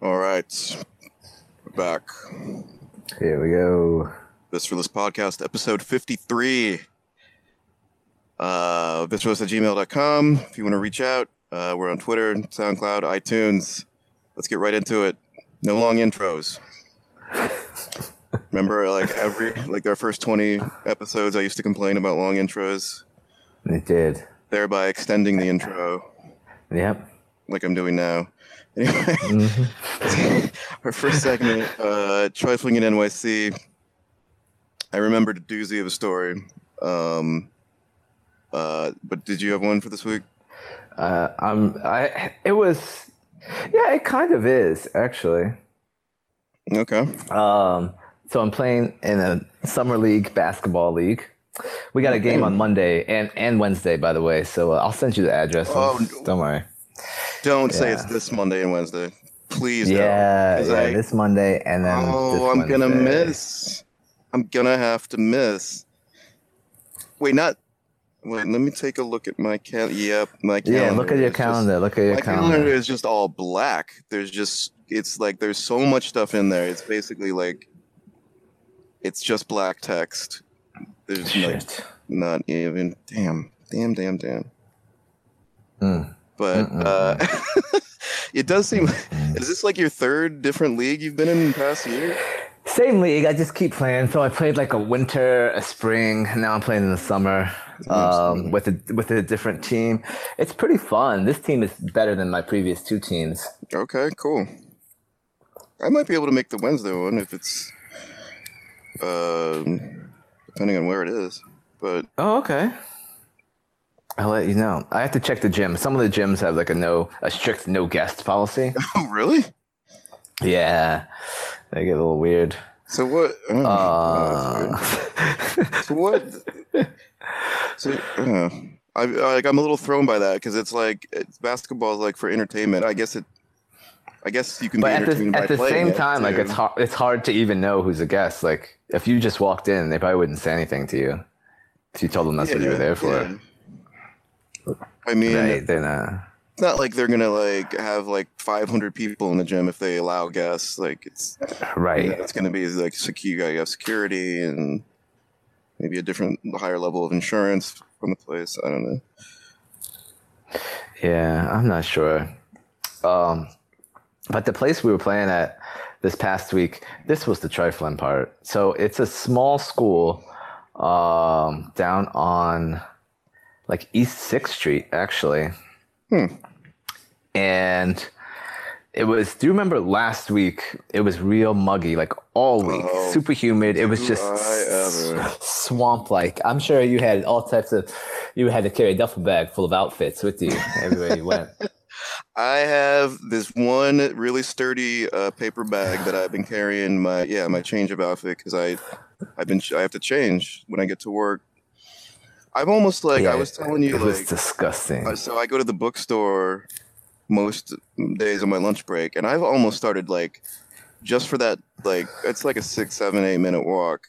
All right. We're back. Here we go. This for this podcast, episode 53. Uh, visceralist at gmail.com. If you want to reach out, uh, we're on Twitter, SoundCloud, iTunes. Let's get right into it. No long intros. Remember, like every like our first 20 episodes, I used to complain about long intros, It did. thereby extending the intro, Yep. like I'm doing now. Anyway, Mhm. our first segment, uh, trifling in NYC. I remembered a doozy of a story. Um, uh, but did you have one for this week? Uh, um, I it was, yeah, it kind of is actually. Okay. Um, so I'm playing in a summer league basketball league. We got a game on Monday and and Wednesday, by the way. So uh, I'll send you the address. Oh, Don't worry. Don't say it's this Monday and Wednesday. Please Yeah, yeah. I- this Monday and then. oh, I'm gonna miss. I'm gonna have to miss. Wait, not. Wait, let me take a look at my cal. Yep, my calendar. Yeah, look at your is just- calendar. look at your my calendar. calendar is just all black. There's just it's like there's so much stuff in there. It's basically like it's just black text. There's like not even damn, damn, damn, damn. Mm. But uh, it does seem. Is this like your third different league you've been in, in the past year? Same league. I just keep playing. So I played like a winter, a spring. and Now I'm playing in the summer um, with a with a different team. It's pretty fun. This team is better than my previous two teams. Okay, cool. I might be able to make the Wednesday one if it's, um, depending on where it is. But Oh, okay. I'll let you know. I have to check the gym. Some of the gyms have like a no, a strict no guest policy. oh, really? Yeah, they get a little weird. So what? oh, Uh, so what? So uh, I like I'm a little thrown by that because it's like it's, basketball is like for entertainment. I guess it. I guess you can but be at the at the same it, time, like it's hard. It's hard to even know who's a guest. Like if you just walked in, they probably wouldn't say anything to you if you told them that's what you were there for. yeah. I mean, Right? They're not. it's not like they're gonna like have like 500 people in the gym if they allow guests. Like it's Right. you know, it's gonna be like secure. You have security and maybe a different higher level of insurance from the place. I don't know. Yeah, I'm not sure. Um, but the place we were playing at this past week, this was the trifling part. So it's a small school um, down on like East Sixth Street, actually. Hmm. And it was. Do you remember last week? It was real muggy, like all week, Oh, super humid. It was just I swamp like. I'm sure you had all types of. You had to carry a duffel bag full of outfits with you everywhere you went. I have this one really sturdy uh, paper bag that I've been carrying my yeah my change of outfit because I I've been I have to change when I get to work. I've almost like I was telling you It was disgusting. uh, so I go to the bookstore most days on my lunch break, and I've almost started like just for that like it's like a six seven eight minute walk.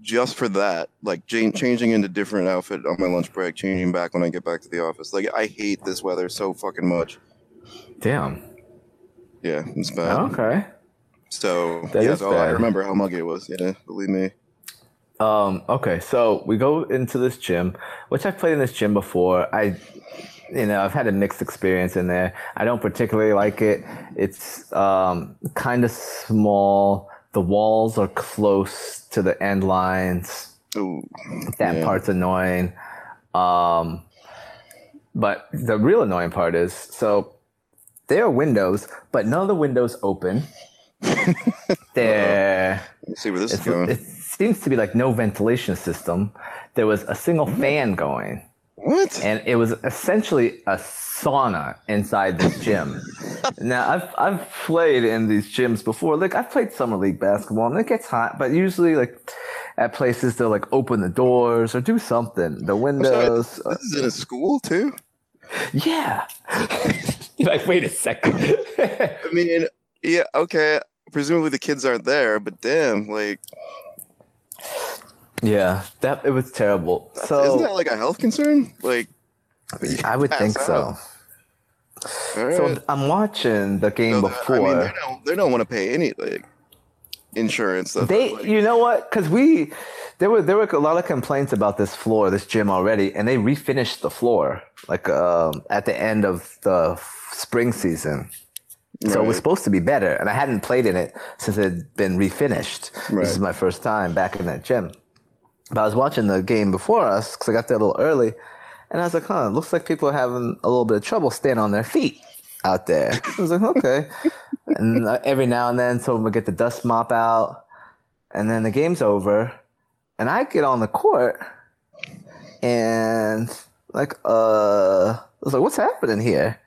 Just for that, like changing into different outfit on my lunch break, changing back when I get back to the office. Like I hate this weather so fucking much. Damn. Yeah, it's bad. Okay. So That yeah, is so I remember how muggy it was. Yeah, believe me. Um, okay, so we go into this gym, which I've played in this gym before. I, you know, I've had a mixed experience in there. I don't particularly like it. It's um, kind of small. The walls are close to the end lines. Ooh, That yeah. part's annoying. Um, but the real annoying part is so there are windows, but none of the windows open. They're Let's see where this is going. Seems to be like no ventilation system. There was a single fan going, What? and it was essentially a sauna inside this gym. now I've I've played in these gyms before. Like I've played summer league basketball, and it gets hot, but usually like at places they'll like open the doors or do something. The I'm sorry, windows. this is in a school too. Uh, yeah. Like, wait a second. I mean, yeah, okay. Presumably the kids aren't there, but damn, like, yeah, that it was terrible. So isn't that like a health concern? Like, I would think so. out. All So right. I'm watching the game that- before. I mean, they don't, they don't want to pay any like insurance. Stuff. They, like, you know what? Because we, there were there were a lot of complaints about this floor, this gym already, and they refinished the floor like um, at the end of the spring season. So it was supposed to be better, and I hadn't played in it since it had been refinished. This is my first time back in that gym. But I was watching the game before us because I got there a little early, and I was like, "Huh, it looks like people are having a little bit of trouble staying on their feet out there." I was like, "Okay," and uh, every now and then, someone would get the dust mop out, and then the game's over, and I get on the court, and like, uh, I was like, "What's happening here?"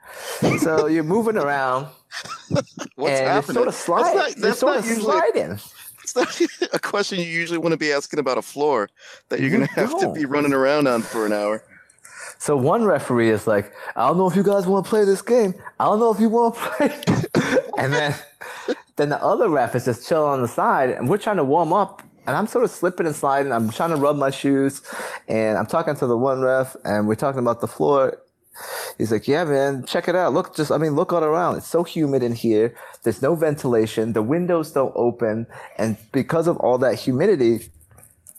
so you're moving around, What's and happening? you're sort of That's sliding. not- you're sort not of usually- sliding. It's not a question you usually want to be asking about a floor that you're going to have to be running around on for an hour. So one referee is like, I don't know if you guys want to play this game. I don't know if you want to play. and then, then the other ref is just chilling on the side, and we're trying to warm up. And I'm sort of slipping and sliding. I'm trying to rub my shoes, and I'm talking to the one ref, and we're talking about the floor. He's like, "Yeah, man, check it out. Look, just I mean, look all around. It's so humid in here. There's no ventilation. The windows don't open, and because of all that humidity,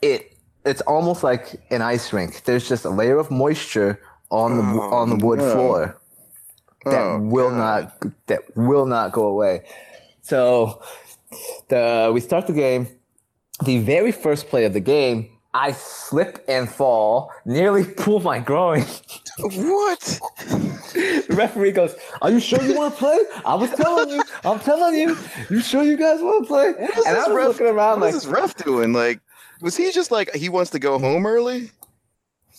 it it's almost like an ice rink. There's just a layer of moisture on the Oh, on the oh, wood no. floor that Oh, will God. not that will not go away. So the we start the game. The very first play of the game, I slip and fall, nearly pull my groin. What? The referee goes, "Are you sure you want to play? I was telling you. I'm telling you. You sure you guys want to play?" And I'm ref, looking around what like, What is this ref doing? Like, was he just like he wants to go home early?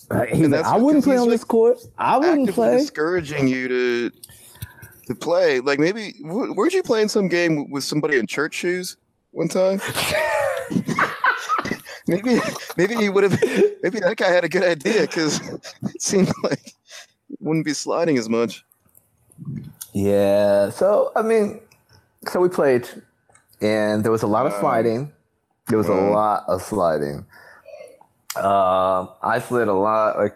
Uh, he's like, "I wouldn't play he's, on like, this court. I wouldn't play." discouraging you to to play. Like maybe w- weren't you playing some game with somebody in church shoes one time? maybe maybe he would have. Maybe that guy had a good idea because it seemed like he wouldn't be sliding as much. Yeah. So I mean, so we played, and there was a lot of sliding. There was a lot of sliding. Um, I slid a lot. Like,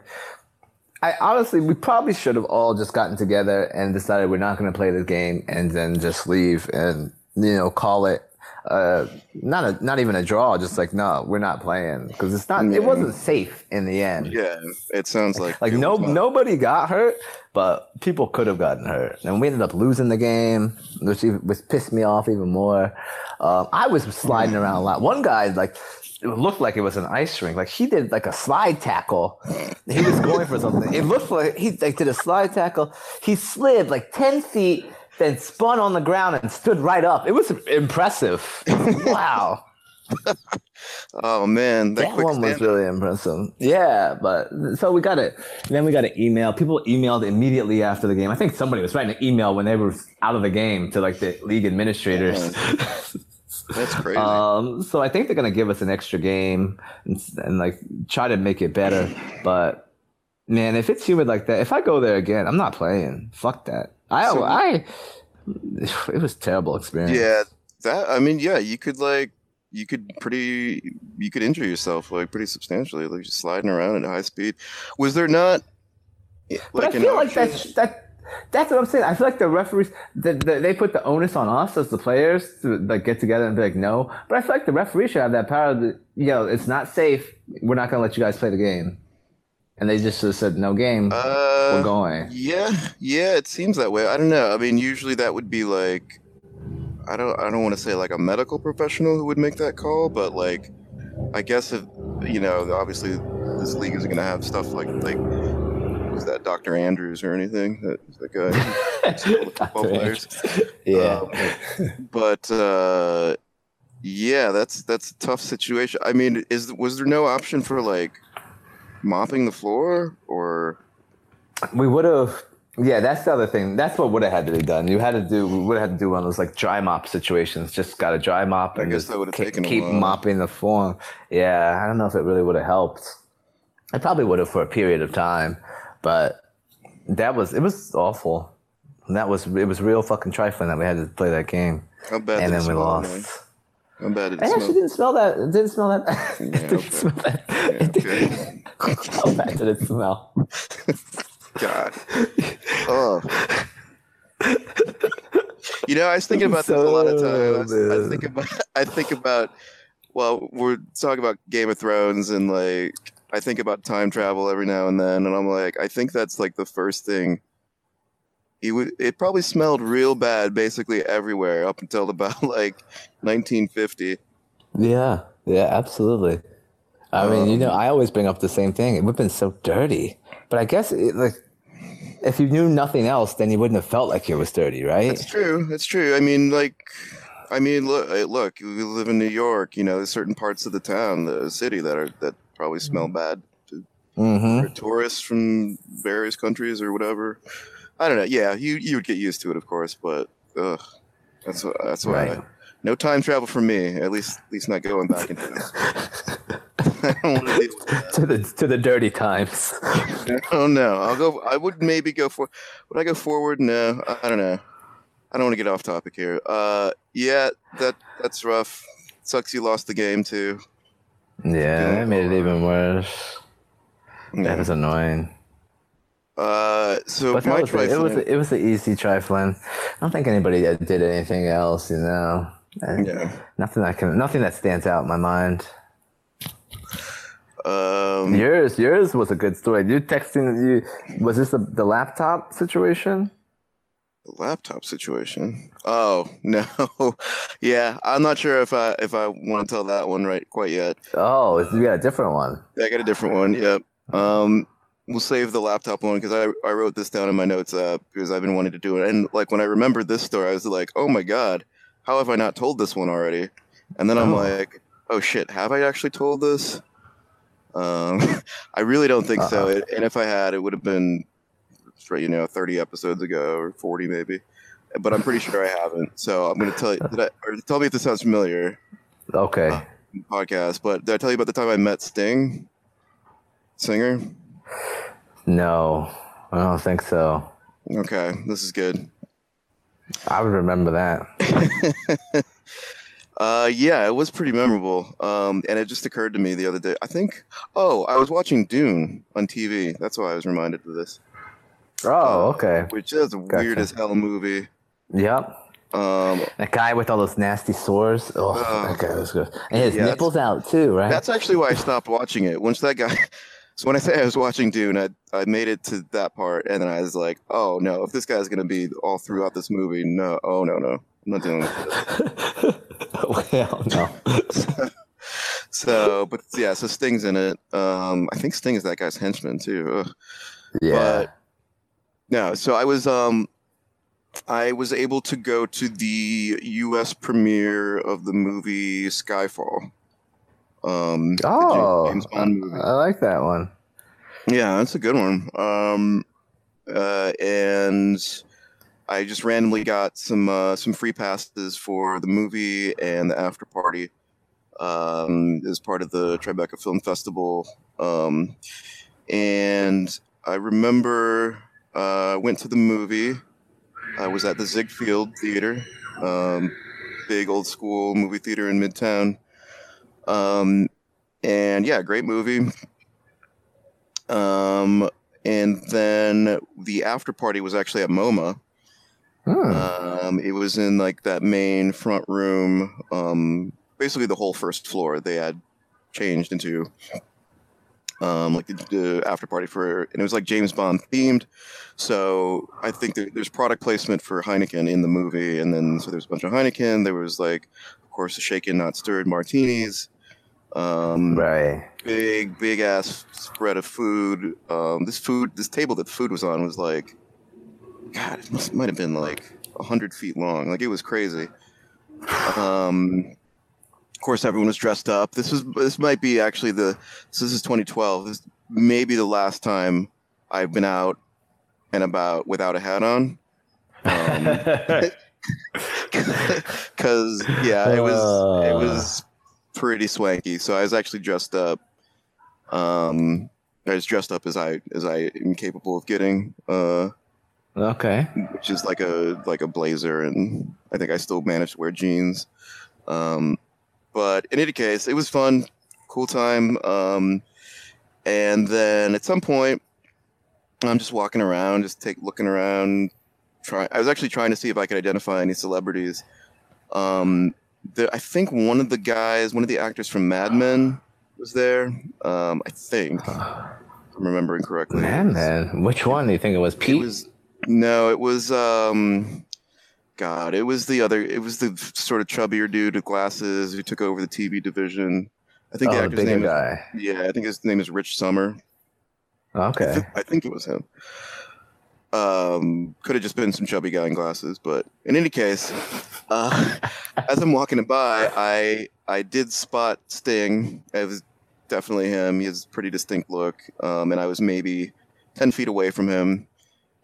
I honestly, we probably should have all just gotten together and decided we're not going to play this game, and then just leave and you know call it. Uh, not a, not even a draw. Just like no, we're not playing because it's not. Yeah. It wasn't safe in the end. Yeah, it sounds like Like no nobody got hurt, but people could have gotten hurt, and we ended up losing the game, which even, which pissed me off even more. Um, I was sliding around a lot. One guy like it looked like it was an ice rink. Like he did like a slide tackle. He was going for something. It looked like he like did a slide tackle. He slid like ten feet, then spun on the ground and stood right up. It was impressive. wow. Oh man, that, That quick one was really impressive. Yeah, but so we got it. Then we got an email. People emailed immediately after the game. I think somebody was writing an email when they were out of the game to like the league administrators. That's crazy. um, so I think they're gonna give us an extra game and, and like try to make it better. But man, if it's humid like that, if I go there again, I'm not playing. Fuck that. I So- I. It was a terrible experience. Yeah, that I mean, yeah, you could like you could pretty you could injure yourself like pretty substantially, like just sliding around at high speed. Was there not yeah, But I feel like that's that. That's what I'm saying. I feel like the referees, the, the, they put the onus on us as the players to like get together and be like, no. But I feel like the referee should have that power. That, you know, it's not safe. We're not going to let you guys play the game. And they just, said, no game. uh, We're going. Yeah, yeah, it seems that way. I don't know. I mean, usually that would be like I don't I don't want to say like a medical professional who would make that call, but like I guess if you know, obviously this league isn't going to have stuff like like was that Dr. Andrews or anything that that guy football players. yeah. Um, but uh, yeah, that's that's a tough situation. I mean, is was there no option for like mopping the floor or we would have. Yeah, that's the other thing. That's what would have had to be done. You had to do. We would have had to do one of those like dry mop situations. Just got a dry mop I and just keep, keep mopping the floor Yeah, I don't know if it really would have helped. I probably would have for a period of time, but that was it was awful. And that was it was real fucking trifling that we had to play that game, how bad and then we lost. I'm bad did I it actually didn't smell that. It didn't smell that. it didn't okay. smell that. Yeah, okay. How bad did it smell? God. Oh. You know, I was thinking about this a lot of times. I think about, I think about, well, we're talking about Game of Thrones, and like, I think about time travel every now and then, and I'm like, I think that's like the first thing. He would. It probably smelled real bad, basically everywhere, up until about like 1950. Yeah, yeah, absolutely. I mean, you know, Um, I always bring up the same thing. It would have been so dirty. But I guess, it, like, if you knew nothing else, then you wouldn't have felt like it was dirty, right? That's true. That's true. I mean, like, I mean, look, look. We live in New York. You know, there's certain parts of the town, the city that are that probably smell bad. Mm-hmm. tourists from various countries or whatever. I don't know. Yeah, you you would get used to it, of course, but ugh, that's what that's why. Right. no time travel for me. At least at least not going back into this. I don't want to deal with that. to the to the dirty times. Oh no, I'll go. I would maybe go for. Would I go forward? No, I don't know. I don't want to get off topic here. Uh, yeah, that that's rough. Sucks you lost the game too. yeah, that made it even worse. That was annoying. Uh, so But my was a, it was trifling- a, it was an easy trifling. I don't think anybody did anything else. You know, And yeah. nothing that can nothing that stands out in my mind. Um, Yours, yours was a good story. You texting you was this the, the laptop situation? The laptop situation. Oh no, yeah. I'm not sure if I if I want to tell that one right quite yet. Oh, you got a different one. Yeah, I got a different one. Yep. Um, we'll save the laptop one because I I wrote this down in my notes uh, because I've been wanting to do it. And like when I remembered this story, I was like, oh my god, how have I not told this one already? And then I'm Oh. like, oh shit, have I actually told this? Um, I really don't think so. Uh-uh. And if I had, it would have been, you know, 30 episodes ago or 40 maybe. But I'm pretty sure I haven't. So I'm going to tell you. Did I, or tell me if this sounds familiar. Okay. Uh, Podcast. But did I tell you about the time I met Sting, singer? No, I don't think so. Okay, this is good. I would remember that. Uh, yeah, it was pretty memorable. Um, and it just occurred to me the other day. I think. Oh, I was watching Dune on TV. That's why I was reminded of this. Oh, okay. Which is a weird as hell movie. Yep. Um, That guy with all those nasty sores. Oh, Oh. that guy was good. And his Yeah, nipples out too, right? that's actually why I stopped watching it. Once that guy. So when I say I was watching Dune, I I made it to that part, and then I was like, oh no, if this guy's gonna be all throughout this movie, no, oh no, no, I'm not doing this. well, no. So, but yeah, so Sting's in it. Um, I think Sting is that guy's henchman too. Ugh. Yeah. But no, so I was um I was able to go to the US premiere of the movie Skyfall. Um oh, James Bond movie. I like that one. Yeah, that's a good one. Um uh and I just randomly got some uh, some free passes for the movie and the after party um, as part of the Tribeca Film Festival. Um, and I remember uh, went to the movie. I was at the Ziegfeld Theater, um, big old school movie theater in Midtown. Um, and yeah, great movie. Um, and then the after party was actually at MoMA. Hmm. Um, it was in like that main front room. Um, basically, the whole first floor they had changed into um, like the, the after party for, and it was like James Bond themed. So I think there, there's product placement for Heineken in the movie, and then so there's a bunch of Heineken. There was like, of course, the shaken not stirred martinis. Um, right. big big ass spread of food um this food this table that the food was on was like god it must might have been like 100 feet long. Like it was crazy. Um of course everyone was dressed up. This was this might be actually the so this is 2012 this may be the last time i've been out and about without a hat on. Um because yeah it was it Uh. was pretty swanky. So i was actually dressed up um i was dressed up as i as i am capable of getting uh okay. which is like a like a blazer and i think i still managed to wear jeans um but in any case it was fun cool time um and then at some point i'm just walking around just take looking around trying. I was actually trying to see if I could identify any celebrities. Um, the, I think one of the guys, one of the actors from Mad Men, was there. Um, I think, if I'm remembering correctly. Man, man, which one do you think it was? It was no, it was um, God, it was the other. It was the sort of chubbier dude with glasses who took over the TV division. I think the oh, the actor's bigger name. Is, yeah, I think his name is Rich Sommer. I, Okay. I think it was him. Um, could have just been some chubby guy in glasses, but in any case, uh, as I'm walking by, I I did spot Sting. It was definitely him. He has a pretty distinct look, um, and I was maybe ten feet away from him,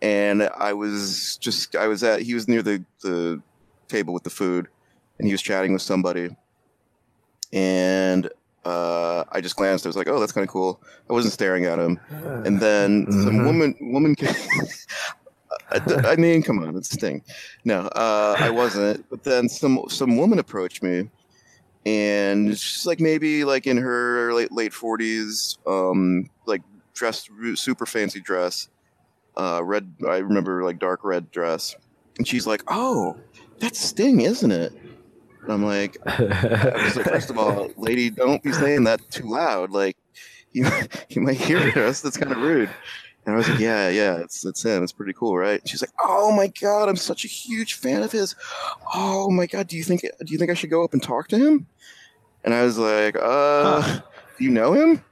and I was just I was at he was near the the table with the food, and he was chatting with somebody, and uh, I just glanced. I was like, "Oh, that's kind of cool." I wasn't staring at him, and then some Mhm. woman woman came. I, I mean, come on, it's Sting. No, uh, I wasn't. But then some some woman approached me, and she's like maybe like in her late late forties, um, like dressed super fancy dress, uh, red. I remember like dark red dress, and she's like, "Oh, that's Sting, isn't it?" And I'm like, I was like, first of all, lady, don't be saying that too loud. Like, you you might hear us. That's kind of rude. And I was like, yeah, yeah, it's it's him. It's pretty cool, right? And she's like, oh my god, I'm such a huge fan of his. Oh my god, do you think do you think I should go up and talk to him? And I was like, uh, Huh. do you know him?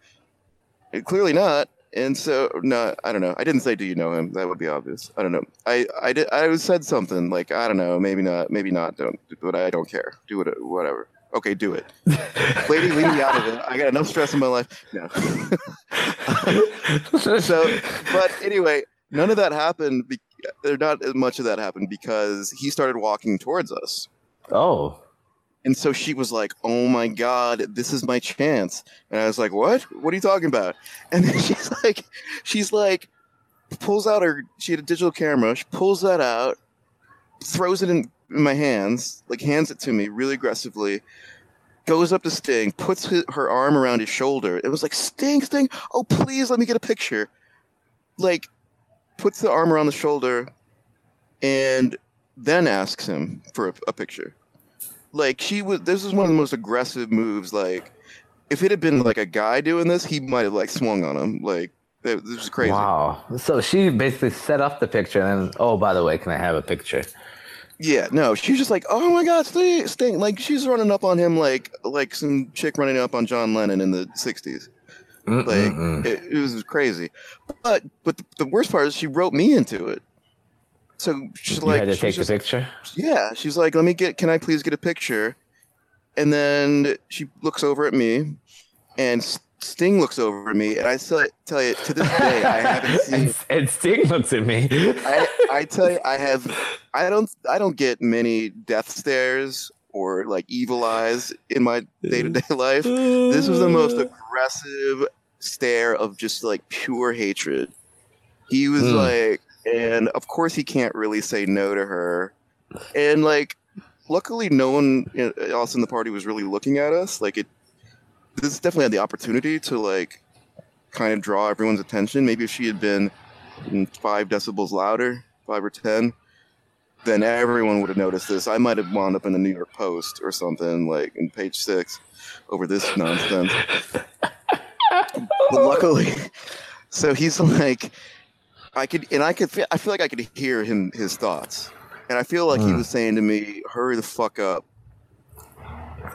"Uh, Clearly not. And so, no, I don't know. I didn't say, do you know him? That would be obvious. I don't know. I I did. I said something like, I don't know, maybe not, maybe not. Don't, but I don't care. Do it, whatever. Okay, do it. Lady, leave me out of it. I got enough stress in my life. No. so, but anyway, none of that happened. Be- there not as much of that happened because he started walking towards us. oh. And so she was like, "Oh my god, this is my chance." And I was like, "What? What are you talking about?" And then she's like, she's like, pulls out her. She had a digital camera. She pulls that out, throws it in, in my hands, like hands it to me really aggressively. Goes up to Sting, puts his, her arm around his shoulder. It was like, "Sting, Sting, oh please, let me get a picture." Like, puts the arm around the shoulder, and then asks him for a, a picture like she was this is one of the most aggressive moves like if it had been like a guy doing this he might have like swung on him like this was crazy Wow. So she basically set up the picture and then, oh, by the way, can I have a picture? yeah no she's just like oh my god sting, sting like she's running up on him like like some chick running up on john lennon in the 60s like Mm-mm-mm. it, it was crazy but but the, the worst part is she wrote me into it so she's you like had to she's take just- the picture? Yeah, she's like, "Let me get. Can I please get a picture?" And then she looks over at me, and Sting looks over at me, and I tell, tell you to this day I haven't seen. and, and Sting looks at me. I, I tell you, I have. I don't. I don't get many death stares or like evil eyes in my day to day life. This was the most aggressive stare of just like pure hatred. He was Hmm. like, and of course he can't really say no to her, and like, luckily no one else in the party was really looking at us. Like it, this definitely had the opportunity to like, kind of draw everyone's attention. Maybe if she had been five decibels louder, five or ten, then everyone would have noticed this. I might have wound up in the New York Post or something like in page six over this nonsense. but luckily, so he's like, I could, and I could, fe- I feel like I could hear him his thoughts, and I feel like he Hmm. was saying to me, "Hurry the fuck up."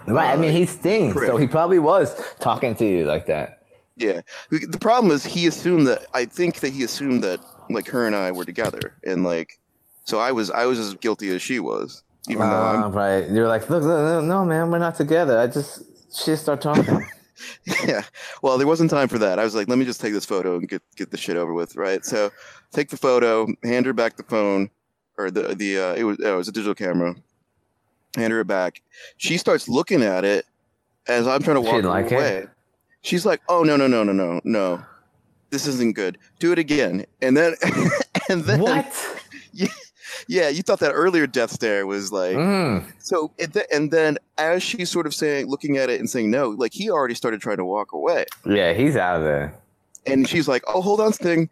Right. I mean, he Sting, Prick. so he probably was talking to you like that. Yeah. The problem is he assumed that I think that he assumed that like her and I were together, and like, so I was I was as guilty as she was, even though I'm Ah, right. You're like, look, look, look, no, man, we're not together. I just, she just start talking. Yeah. Well, there wasn't time for that. I was like, let me just take this photo and get get the shit over with, right? So, take the photo, hand her back the phone, or the the uh, it was oh, it was a digital camera. Hand her it back. She starts looking at it as I'm trying to walk like it? away. She's like, oh no no no no no no, this isn't good. Do it again, and then and then what? yeah, you thought that earlier death stare was like Mm. so, and, th- and then as she's sort of saying, looking at it and saying no, like he already started trying to walk away. Yeah, he's out of there. And she's like, "Oh, hold on, Sting,"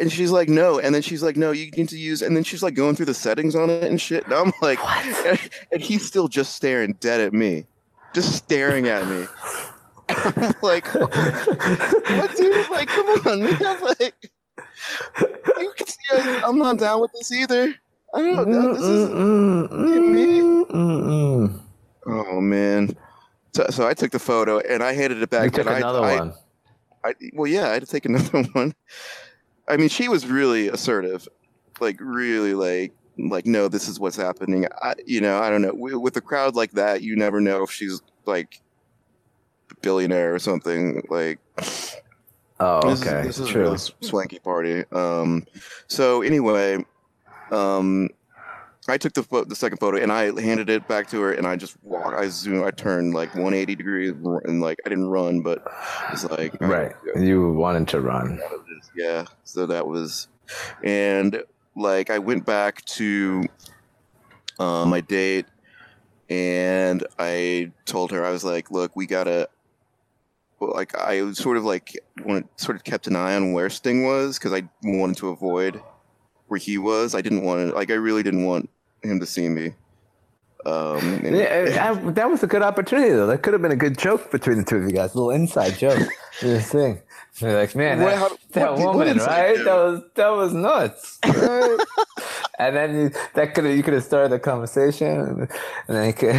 And she's like, no. And then she's like, no, you need to use. And then she's like going through the settings on it and shit. And I'm like, and, and he's still just staring dead at me, just staring at me. I'm like, what, dude? Like, come on, man. Like, you can see I, I'm not down with this either. I don't know. This is Mm-mm. oh man. So, so I took the photo and I handed it back. You took and I- another I, one. I, well, yeah, I had to take another one. I mean, she was really assertive, like really, like, like, no, this is what's happening. I, you know, I don't know. With, with a crowd like that, you never know if she's like a billionaire or something. Like, Oh, this okay. is, this is a True. really swanky party. Um, so anyway, um, I took the pho- the second photo and I handed it back to her and I just walked. I zoom. I turned like 180 degrees and like I didn't run, but it's like I- Right. You wanted to run. yeah so that was and like i went back to uh, my date and i told her i was like look we gotta like i was sort of like wanted, sort of kept an eye on where sting was because i wanted to avoid where he was i didn't want to like i really didn't want him to see me um and- Yeah, I- that was a good opportunity though. That could have been a good joke between the two of you guys. A little inside joke. This thing. You're like, man, What- that, how- that what- what woman, right? That was that was nuts. right? and then you, that could have you could have started the conversation, and, and then could.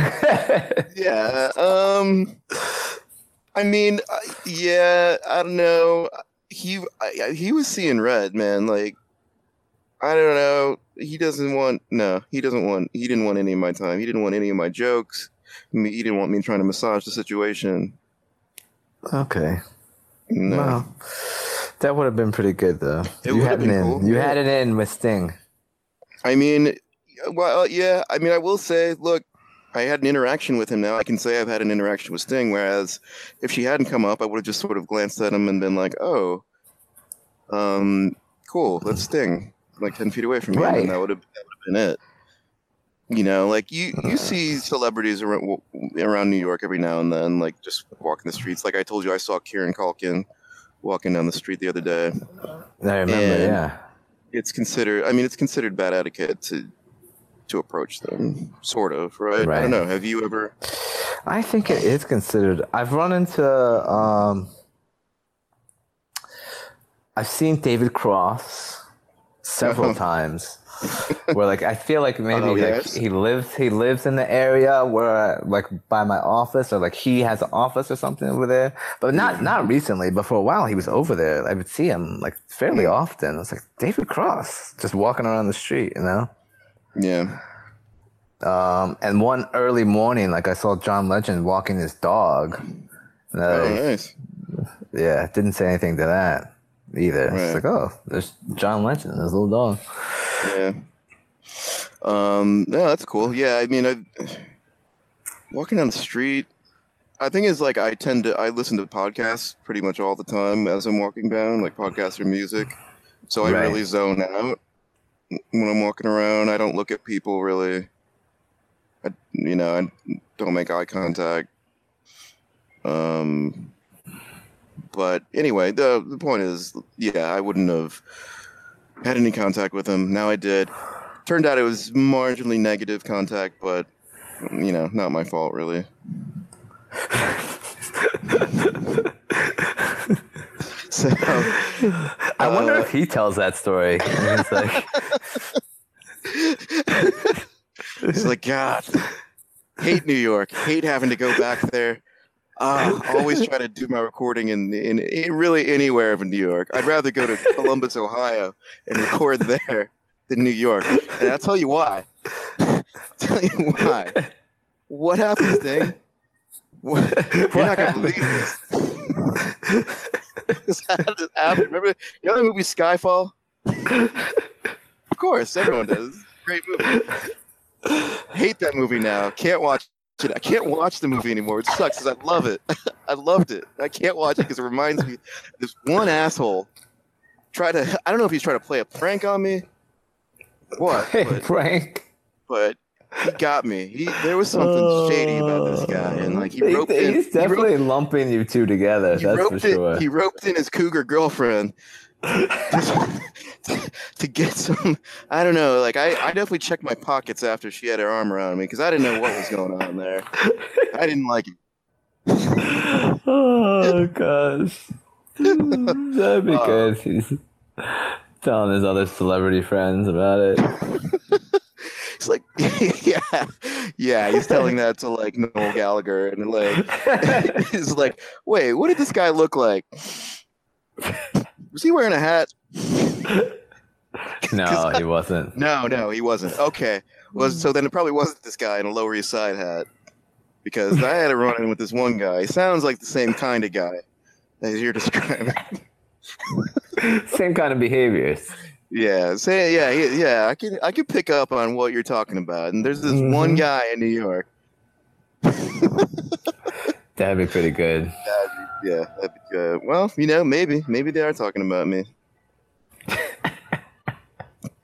yeah um i mean yeah i don't know he I, I- he was seeing red man like i don't know he doesn't want no he doesn't want he didn't want any of my time he didn't want any of my jokes he didn't want me trying to massage the situation okay. no Well, that would have been pretty good though. It you had it in. cool, You had it in with Sting. i mean well yeah i mean i will say look I had an interaction with him now. I can say I've had an interaction with Sting. Whereas if she hadn't come up, I would have just sort of glanced at him and been like, "Oh, um, cool, that's Sting." Like ten feet away from me, Right. and that would have that been it. You know, like you you see celebrities around around New York every now and then, like just walking the streets. Like I told you, I saw Kieran Culkin walking down the street the other day. I remember. And- yeah. It's considered. I mean, it's considered bad etiquette to to approach them, sort of, right? I don't know. Have you ever? I think it is considered. I've run into. Um, I've seen David Cross several times. Where like I feel like maybe Oh, like yes. he lives he lives in the area where like by my office or like he has an office or something over there. But not not recently, but for a while he was over there. I would see him like fairly often. It's like David Cross just walking around the street, you know. Yeah. Um, and one early morning, like I saw John Legend walking his dog. And, uh, Oh, nice. yeah, didn't say anything to that either. Right. It's like, oh, there's John Legend, his little dog. Yeah. Um. No, that's cool. Yeah. I mean, I walking down the street. I think is like I tend to I listen to podcasts pretty much all the time as I'm walking down, like podcasts or music. So I Right. really zone out when I'm walking around. I don't look at people really. I, you know, I don't make eye contact. Um. But anyway, the the point is, yeah, I wouldn't have had any contact with him. Now I did. Turned out it was marginally negative contact, but you know, not my fault really. so I wonder if he tells that story. He's like, it's like God, hate New York, hate having to go back there. Uh, always try to do my recording in, in in really anywhere of New York. I'd rather go to Columbus, Ohio, and record there than New York. And I'll tell you why. I'll tell you why. What happens, Dane? What, you're not gonna believe this. this had to happen. Remember, you know the movie Skyfall? of course, everyone does. Great movie. Hate that movie now. Can't watch it. I can't watch the movie anymore. It sucks because I love it. I loved it. I can't watch it because it reminds me this one asshole try to. I don't know if he's trying to play a prank on me. What? hey, But, Frank. but he got me. He there was something shady about this guy, and like he roped in. he's he roped- definitely lumping you two together. that's for roped in, sure. he roped in his cougar girlfriend to get some. I don't know. Like I, I definitely checked my pockets after she had her arm around me because I didn't know what was going on there. I didn't like it. oh gosh, that'd be Uh, good. He's telling his other celebrity friends about it. He's like, yeah, yeah. He's telling that to like Noel Gallagher, and like, he's like, wait, what did this guy look like? Was he wearing a hat? no, he wasn't. No, no, he wasn't. Okay, was so then it probably wasn't this guy in a Lower East Side hat because I had a run in with this one guy. He sounds like the same kind of guy as you're describing. Same kind of behaviors. Yeah, say yeah, yeah. I can I can pick up on what you're talking about. And there's this one Mhm. guy in New York. That'd be pretty good. Yeah, that'd be good. Well, you know, maybe maybe they are talking about me.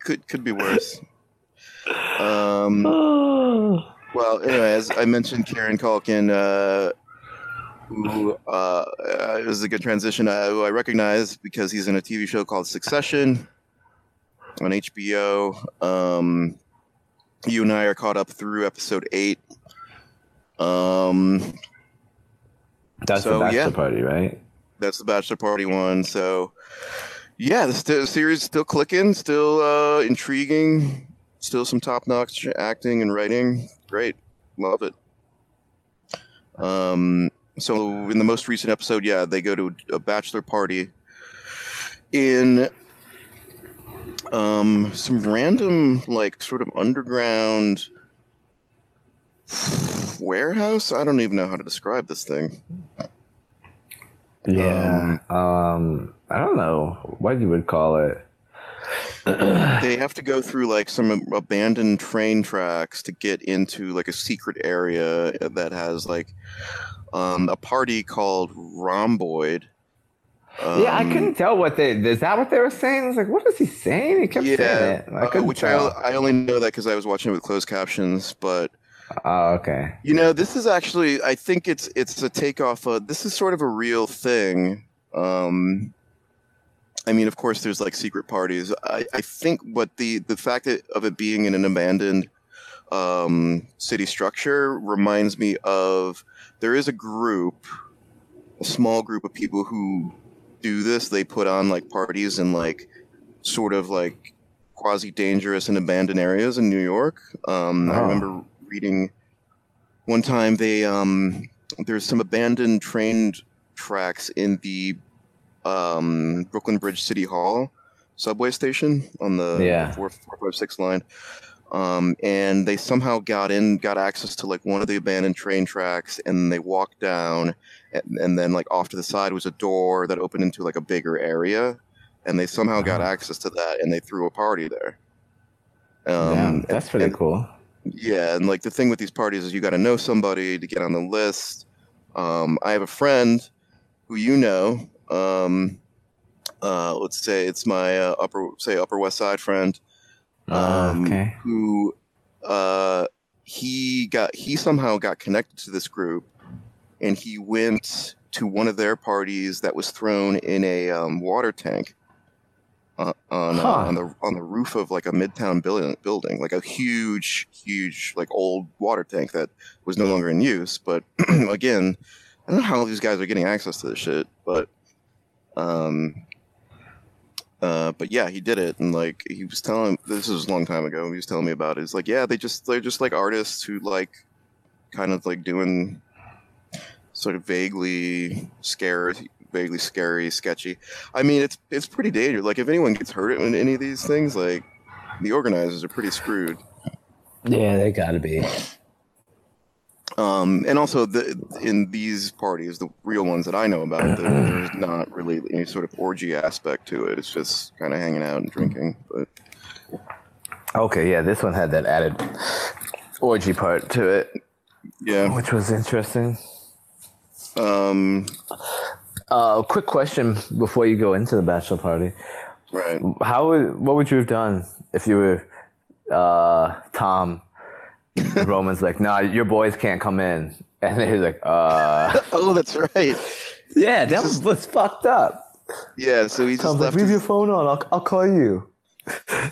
could could be worse. Um. Oh. Well, anyway, as I mentioned, Kieran Culkin, uh, who uh, uh, is a good transition, uh, who I recognize because he's in a TV show called Succession on HBO. Um, you and I are caught up through episode eight. Um, That's So, the bachelor yeah. party, right? that's the Bachelor Party one. So, yeah, the st- series still clicking, still uh, intriguing, still some top notch acting and writing. Great, love it. Um, so in the most recent episode, yeah, they go to a bachelor party in um some random like sort of underground warehouse. I don't even know how to describe this thing. Yeah. Um, I don't know what you would call it. they have to go through like some abandoned train tracks to get into like a secret area that has like um, a party called Rhomboid. yeah, I Um, couldn't tell what they. Is that what they were saying? I was like, what is he saying? He kept saying Yeah, it. I uh, couldn't which I. I only know that because I was watching it with closed captions. But oh, okay. you know, this is actually I think it's it's a takeoff. Of, this is sort of a real thing. Um, I mean, of course, there's like secret parties. I, I think what the the fact that, of it being in an abandoned um, city structure reminds me of there is a group, a small group of people who do this. They put on like parties in like sort of like quasi dangerous and abandoned areas in New York. Um, I Oh. remember reading one time they um, there's some abandoned train tracks in the um, Brooklyn Bridge City Hall subway station on the Yeah. four four five six line. Um, and they somehow got in, got access to like one of the abandoned train tracks, and they walked down, and, and then like off to the side was a door that opened into like a bigger area, and they somehow got Uh-huh. access to that, and they threw a party there. Um, yeah, that's pretty and- cool. Yeah, and like the thing with these parties is you got to know somebody to get on the list. Um, I have a friend who you know. Um, uh, let's say it's my uh, upper say Upper West Side friend. Uh, Um, okay. Who uh, he got he somehow got connected to this group, and he went to one of their parties that was thrown in a um, water tank uh, on Huh. uh, on the on the roof of like a midtown building building like a huge huge like old water tank that was no longer in use but again i don't know how these guys are getting access to this shit but um uh but yeah he did it and like he was telling this was a long time ago he was telling me about it it's like yeah they just they're just like artists who like kind of like doing sort of vaguely scary vaguely scary sketchy I mean, it's it's pretty dangerous. Like, if anyone gets hurt in any of these things, like the organizers are pretty screwed. Yeah, they gotta be. Um, and also, the in these parties, the real ones that I know about, there, there's not really any sort of orgy aspect to it. It's just kind of hanging out and drinking. But Okay, yeah, this one had that added orgy part to it, yeah, which was interesting. um, Uh, quick question before you go into the bachelor party: right. How would what would you have done if you were uh, Tom? Roman's like, "Nah, your boys can't come in," and he's like, "Uh, Oh, that's right. yeah, that was, was fucked up." Yeah, so he just Tom's like, left. leave his- your phone on. I'll, I'll call you.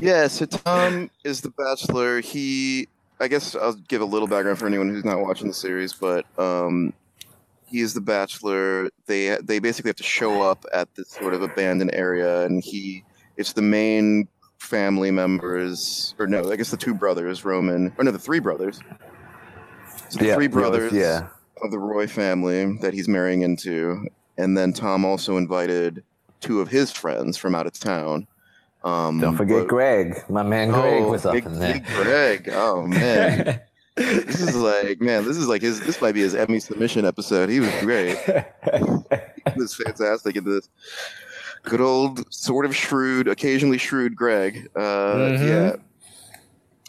Yeah, so Tom is the bachelor. He, I guess I'll give a little background for anyone who's not watching the series, but um, he is the bachelor. They they basically have to show up at this sort of abandoned area, and he it's the main family members, or no, I guess the two brothers, Roman, or no, the three brothers. So the Yeah, three he was- brothers yeah. of the Roy family that he's marrying into, and then Tom also invited two of his friends from out of town. Um, Don't forget but- Greg. My man Greg was up big, in there. big Greg. Oh man, this is like man, this is like his. This might be his Emmy submission episode. He was great. He was fantastic in this. Good old sort of shrewd, occasionally shrewd Greg. Uh, Mhm. Yeah.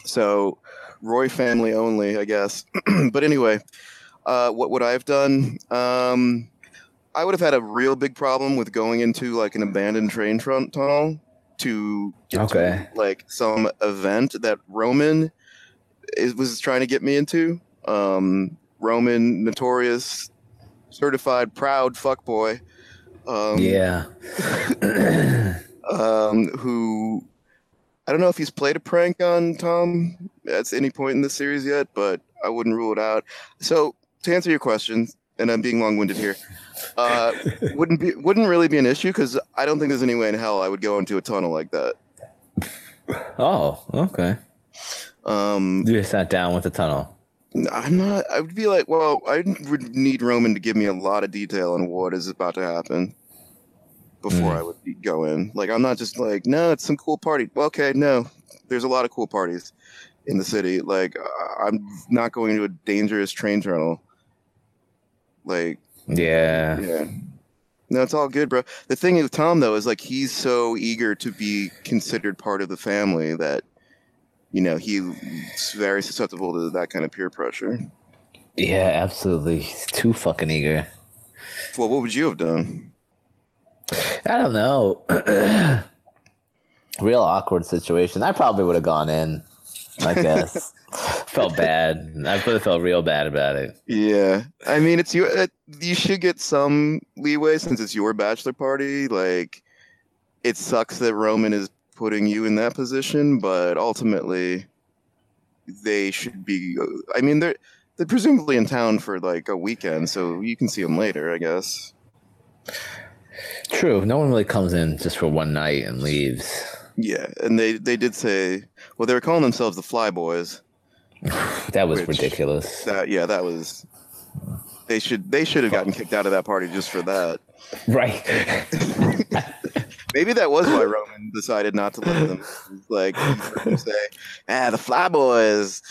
So, Roy family only, I guess. but anyway, uh, what would I have done? Um, I would have had a real big problem with going into like an abandoned train front tunnel to get Okay. to like some event that Roman is, was trying to get me into. Um, Roman, notorious, certified, proud fuckboy. Um, yeah. um, who I don't know if he's played a prank on Tom at any point in the series yet, but I wouldn't rule it out. So to answer your question, and I'm being long-winded here, uh, wouldn't be wouldn't really be an issue because I don't think there's any way in hell I would go into a tunnel like that. oh, okay. Um, You just sat down with the tunnel. I'm not. I would be like, well, I would need Roman to give me a lot of detail on what is about to happen before Mm. I would go in. Like, I'm not just like, no, it's some cool party. Well, okay, no, there's a lot of cool parties in the city. Like, I'm not going to a dangerous train tunnel. Like, Yeah. yeah. No, it's all good, bro. The thing with Tom though is like he's so eager to be considered part of the family that you know he's very susceptible to that kind of peer pressure. Yeah, absolutely. He's too fucking eager. Well, what would you have done? I don't know. Real awkward situation. I probably would have gone in. I guess. felt bad. I would have felt real bad about it. Yeah, I mean, it's your. Uh, you should get some leeway since it's your bachelor party. Like, it sucks that Roman is putting you in that position, but ultimately, they should be. I mean, they're they're presumably in town for like a weekend, so you can see them later, I guess. True. No one really comes in just for one night and leaves. Yeah, and they they did say, well, they were calling themselves the Fly Boys. That was Which- ridiculous. That yeah, that was. They should they should have gotten kicked out of that party just for that. Right. Maybe that was why Roman decided not to let them like say, "Ah, the Fly Boys,"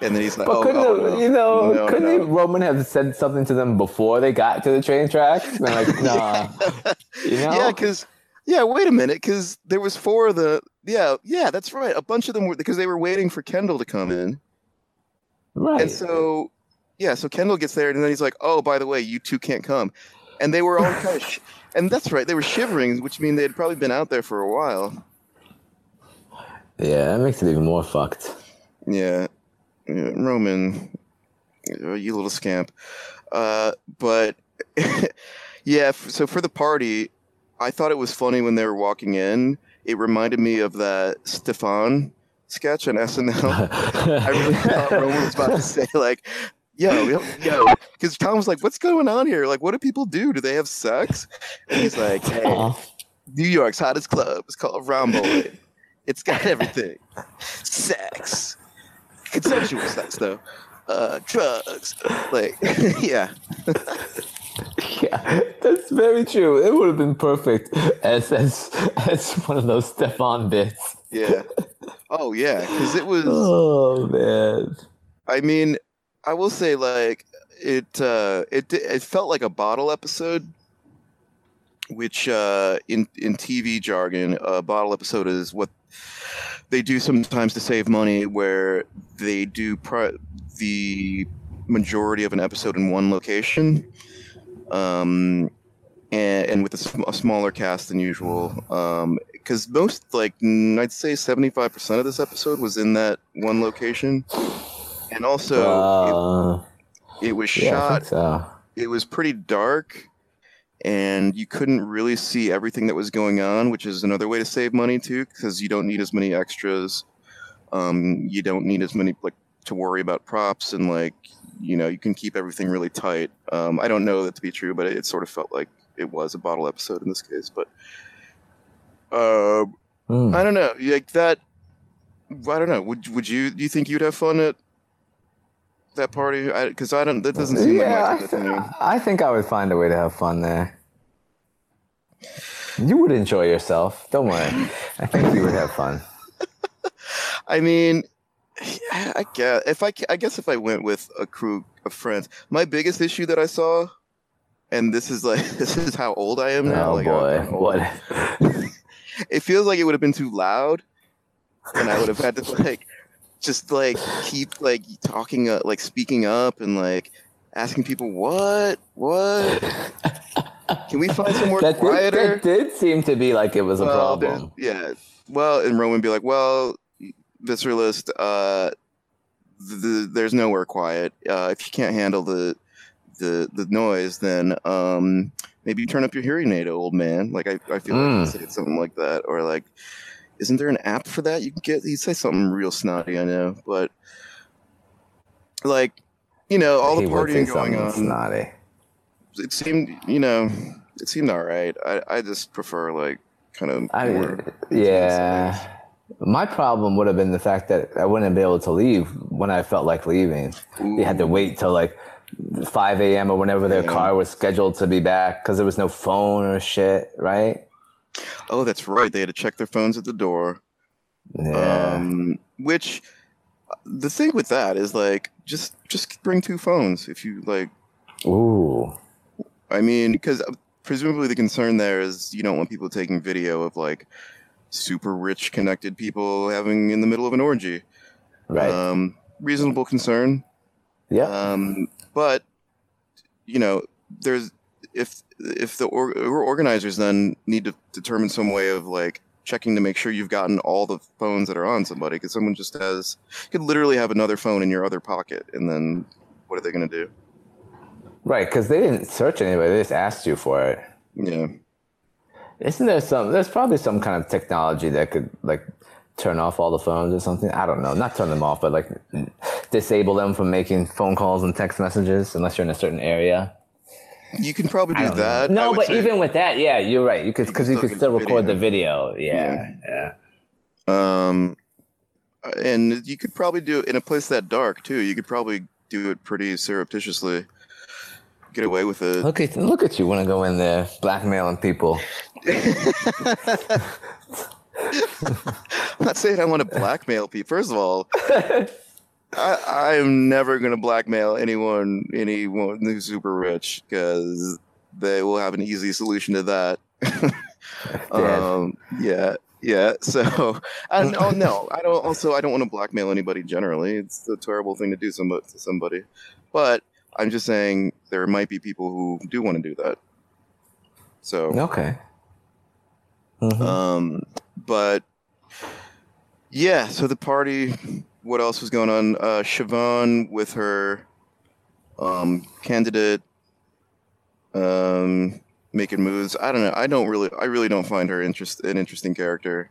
and then he's like, But "Oh, couldn't oh, have- no. you know, No, couldn't no." Roman have said something to them before they got to the train tracks? Been like, nah. You know? Yeah, because yeah, wait a minute, because there was four of the yeah yeah that's right. A bunch of them were because they were waiting for Kendall to come in, right. and so yeah, so Kendall gets there, and then he's like, "Oh, by the way, you two can't come," and they were all kind of. And that's right, they were shivering, which mean they had probably been out there for a while. yeah, that makes it even more fucked. Yeah, yeah Roman, uh, you little scamp. Uh, but yeah, so for the party, I thought it was funny when they were walking in. It reminded me of that Stefon sketch on SNL. I really thought Roman was about to say like, "Yo, yo, yo," because Tom was like, "What's going on here? Like, what do people do? Do they have sex?" And he's like, "Hey, Aw. New York's hottest club. is called Romboy. It's got everything. Sex. Consensual sex though. Uh drugs. Like yeah. Yeah, that's very true. It would have been perfect as as as one of those Stefon bits. Yeah. Oh yeah. Cause it was Oh man. I mean, I will say like it uh it it felt like a bottle episode which uh in in TV jargon a bottle episode is what they do sometimes to save money where they do pri- the majority of an episode in one location um and, and with a, sm- a smaller cast than usual um because most like i'd say 75% of this episode was in that one location and also Uh, it, it was yeah, shot so. it was pretty dark and you couldn't really see everything that was going on, which is another way to save money too, because you don't need as many extras. Um, you don't need as many like to worry about props and like you know you can keep everything really tight. Um, I don't know that to be true, but it, it sort of felt like it was a bottle episode in this case. But uh, Hmm. I don't know, like that. I don't know. Would would you? Do you think you'd have fun at that party? Because I, don't. That doesn't seem yeah, like a thing th- I think I would find a way to have fun there. You would enjoy yourself. Don't worry. I think you would have fun. I mean, I I guess if I, I guess if I went with a crew of friends, my biggest issue that I saw, and this is like this is how old I am now. oh like, uh, boy, I'm what? It feels like it would have been too loud, and I would have had to like just like keep like talking, uh, like speaking up, and like asking people what what. Can we find somewhere That did, quieter? that did seem to be like it was a Well, problem. Yeah. Well, and Roman be like, well, visceralist, uh, th- th- there's nowhere quiet. Uh, if you can't handle the the the noise, then um, maybe turn up your hearing aid, old man. Like I, I feel Mm. like he'd say something like that, or like, isn't there an app for that? You can get. He'd say something real snotty, I know, but like, you know, all he the partying going on snotty. it seemed you know it seemed all right i, I just prefer like kind of I, more yeah. My problem would have been the fact that I wouldn't be able to leave when I felt like leaving. They had to wait till like 5 a.m. or whenever their Yeah. car was scheduled to be back because there was no phone or shit, right? Oh that's right they had to check their phones at the door Yeah. um which the thing with that is like just just bring two phones if you like Ooh. i mean because presumably the concern there is you don't want people taking video of like super rich connected people having in the middle of an orgy Right. um reasonable concern yeah. Um, but you know, there's if if the or, or organizers then need to determine some way of like checking to make sure you've gotten all the phones that are on somebody because someone just has you could literally have another phone in your other pocket and then what are they going to do right. Because they didn't search anybody. They just asked you for it. yeah Isn't there some? There's probably some kind of technology that could like turn off all the phones or something. I don't know. Not turn them off, but like disable them from making phone calls and text messages unless you're in a certain area. You can probably do don't know. that No, but say. even with that, yeah, you're right. You could You can because you still could still the record the video. Yeah, yeah. um and you could probably do it in a place that dark too you could probably do it pretty surreptitiously get away with it Look at look at you want to go in there blackmailing people. I'm not saying I want to blackmail people. First of all, I, I am never going to blackmail anyone, anyone who's super rich, because they will have an easy solution to that. um, yeah, yeah. So, don't, oh no, I don't. Also, I don't want to blackmail anybody generally. It's a terrible thing to do some, to somebody. But I'm just saying there might be people who do want to do that. So, Okay. Mhm. um, but yeah, so the party. What else was going on? Uh, Siobhan with her um, candidate um, making moves. I don't know. I don't really. I really don't find her interest an interesting character.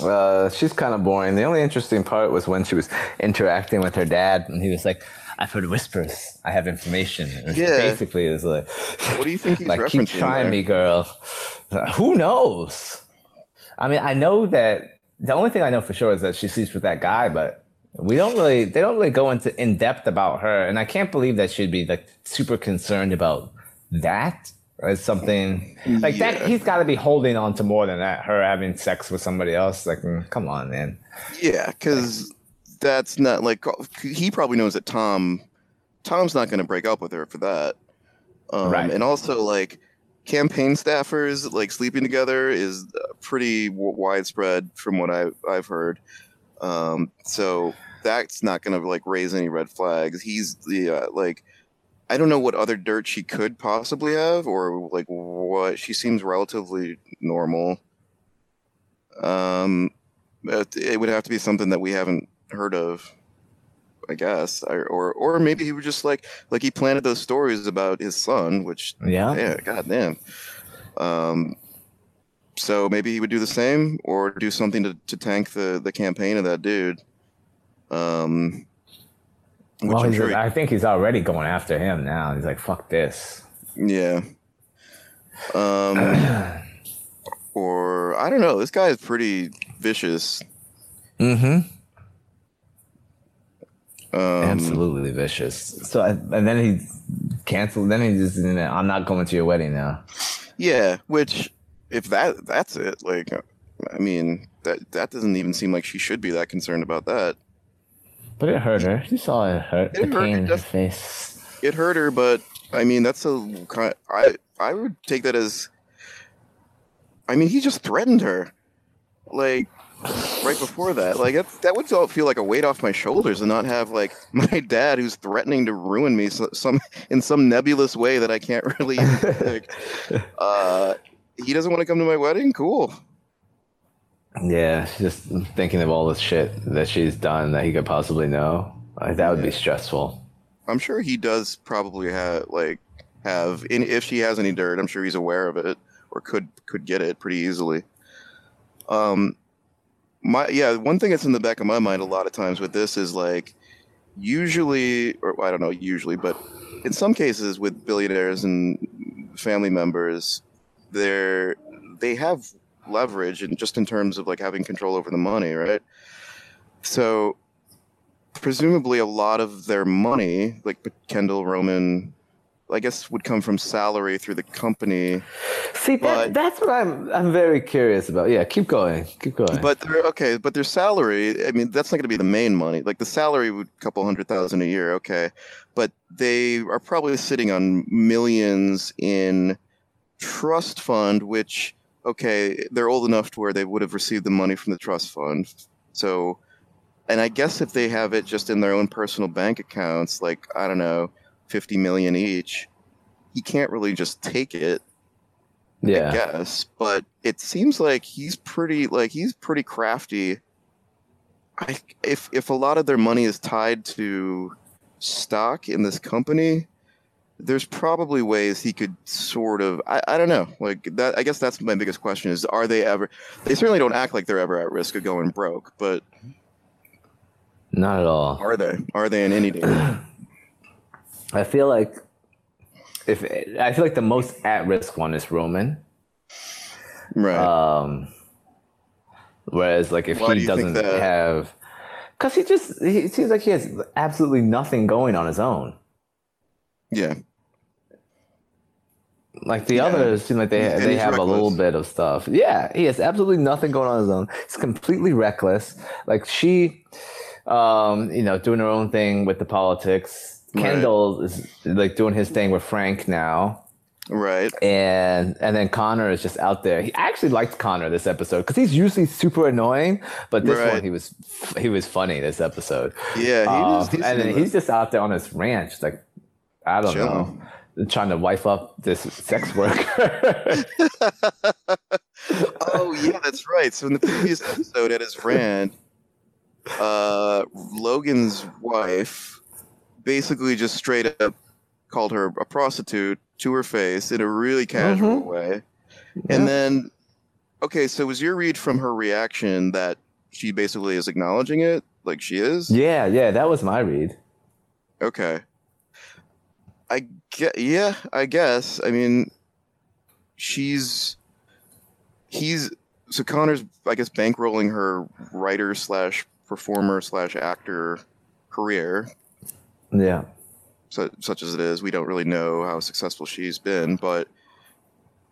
Uh, she's kind of boring. The only interesting part was when she was interacting with her dad, and he was like, "I've heard whispers. I have information." And Yeah. Basically, it was like, What do you think he's like keep trying there? me, girl. Who knows? I mean, I know that the only thing I know for sure is that she sleeps with that guy, but we don't really they don't really go into in depth about her, and I can't believe that she'd be like super concerned about that or something like that. He's got to be holding on to more than that. Her having sex with somebody else, like, mm, come on, man. Yeah, because that's not like he probably knows that Tom, Tom's not going to break up with her for that. Um, Right. And also, like campaign staffers like sleeping together is pretty w- widespread from what I've I've heard. Um, so that's not going to like raise any red flags. He's the uh, like. I don't know what other dirt she could possibly have, or like what she seems relatively normal. Um, it would have to be something that we haven't heard of. I guess, or or, or maybe he was just like like he planted those stories about his son, which Yeah. yeah, goddamn. Um, so maybe he would do the same or do something to, to tank the the campaign of that dude. Um, Well, sure he- I think he's already going after him now. He's like, fuck this. yeah. Um, or I don't know. This guy is pretty vicious. Mm-hmm. Um, Absolutely vicious. So, I, and then he canceled. Then he just, I'm not going to your wedding now. Yeah, which if that that's it, like I mean that that doesn't even seem like she should be that concerned about that. But it hurt her. You saw it hurt. It the hurt, pain in her face. It hurt her, but I mean that's a ki- I I would take that as I mean he just threatened her. Like right before that. Like that, that would all feel like a weight off my shoulders and not have like my dad who's threatening to ruin me so, some in some nebulous way that I can't really like uh he doesn't want to come to my wedding? Cool. Yeah, just thinking of all the shit that she's done that he could possibly know. Like, that would be stressful. I'm sure he does probably have like have in if she has any dirt, I'm sure he's aware of it or could could get it pretty easily. Um my yeah, one thing that's in the back of my mind a lot of times with this is like usually or I don't know, usually, but in some cases with billionaires and family members, they're they have leverage and just in terms of like having control over the money, right? So presumably a lot of their money, like Kendall Roman, I guess would come from salary through the company. See, that, that's what I'm. I'm very curious about. Yeah, keep going. Keep going. But their okay, but their salary, I mean, that's not going to be the main money. Like the salary would a couple hundred thousand a year, okay, but they are probably sitting on millions in trust fund, which okay, they're old enough to where they would have received the money from the trust fund. So, and I guess if they have it just in their own personal bank accounts, like I don't know, fifty million each, he can't really just take it. I yeah, guess, but it seems like he's pretty like he's pretty crafty. I if if a lot of their money is tied to stock in this company, there's probably ways he could sort of I, I don't know like that. I guess that's my biggest question is are they ever? They certainly don't act like they're ever at risk of going broke, but not at all. are they? Are they in any danger? I feel like if I feel like the most at risk one is Roman. right. Um, whereas like if Why he think doesn't have, because he just he seems like he has absolutely nothing going on his own. yeah. Like the Yeah. others seem like they And they have a little bit of stuff. Yeah, he has absolutely nothing going on his own. He's completely reckless. Like she, um, you know, doing her own thing with the politics. Right. Kendall is like doing his thing with Frank now, Right. and and then Connor is just out there. He I actually liked Connor this episode because he's usually super annoying, but this Right. one he was he was funny this episode. Yeah. He Um, was, and then he's just out there on his ranch, like I don't Chilling. know, trying to wipe up this sex worker. oh yeah, that's right. So in the previous episode at his rant, uh, Logan's wife basically just straight up called her a prostitute to her face in a really casual Mhm. way. Yeah. And then, okay, so was your read from her reaction that she basically is acknowledging it, like she is? yeah, yeah, that was my read. Okay. I get yeah, I guess. I mean she's he's so Connor's I guess bankrolling her writer slash performer slash actor career, Yeah, so, such as it is. We don't really know how successful she's been, but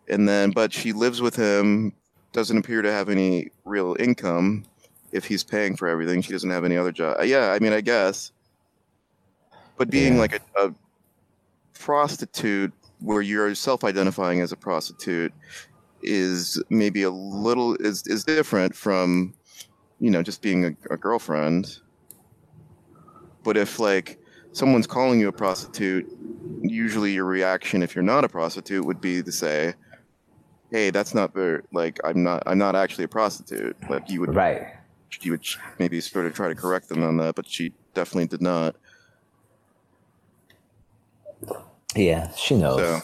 and then but she lives with him, doesn't appear to have any real income if he's paying for everything. She doesn't have any other job. Yeah, I mean I guess. But being Yeah. like a, a prostitute where you're self-identifying as a prostitute is maybe a little is is different from you know just being a, a girlfriend but if like someone's calling you a prostitute usually your reaction if you're not a prostitute would be to say hey that's not very like i'm not i'm not actually a prostitute like you would right. you would maybe sort of try to correct them on that but she definitely did not. Yeah, she knows. So,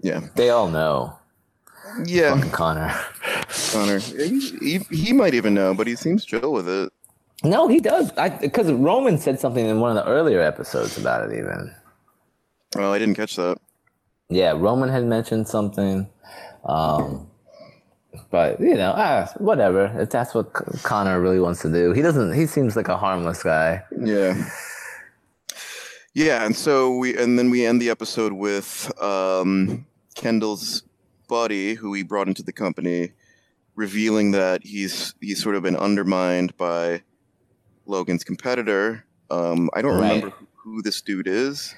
yeah, They all know. yeah, Fucking Connor. Connor. He, he, he might even know, but he seems chill with it. No, he does. Because Roman said something in one of the earlier episodes about it, even. Oh, I didn't catch that. Yeah, Roman had mentioned something. Um, but, you know, ah, whatever. If that's what Connor really wants to do, he doesn't, he seems like a harmless guy. Yeah. Yeah, and so we and then we end the episode with um, Kendall's buddy, who he brought into the company, revealing that he's he's sort of been undermined by Logan's competitor. Um, I don't Right. remember who this dude is.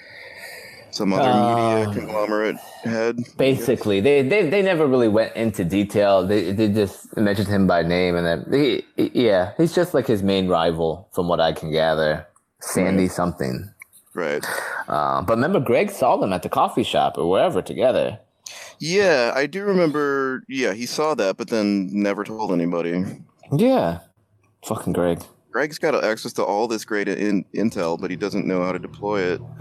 Some other Um, media conglomerate head. Basically, they, they they never really went into detail. They they just mentioned him by name, and then he, he- yeah, he's just like his main rival, from what I can gather. Sandy something. Right. Uh, but remember, Greg saw them at the coffee shop or wherever together. Yeah, I do remember. Yeah, he saw that, but then never told anybody. Yeah, fucking Greg. Greg's got access to all this great in, intel, but he doesn't know how to deploy it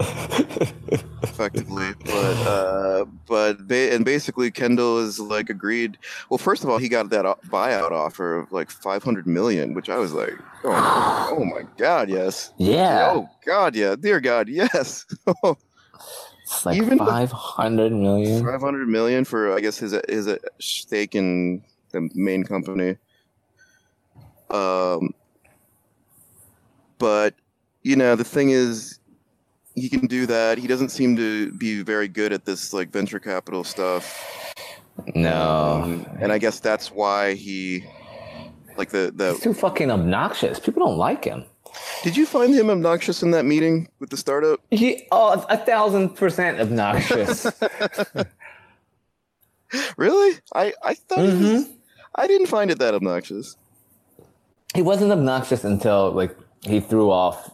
effectively. But uh, but ba- and basically, Kendall is like agreed. Well, first of all, he got that o- buyout offer of like five hundred million, which I was like, oh, oh my god, yes. Yeah, Oh God, yeah, dear God, yes. it's like even the- five hundred million. Five hundred million for I guess his his uh, stake in the main company. Um, but you know the thing is, he can do that. He doesn't seem to be very good at this like venture capital stuff. No, Um, and I guess that's why he like the he's the. too fucking obnoxious. People don't like him. Did you find him obnoxious in that meeting with the startup? He oh, a thousand percent obnoxious. Really? I I thought he Mm-hmm. was, I didn't find it that obnoxious. he wasn't obnoxious until like he threw off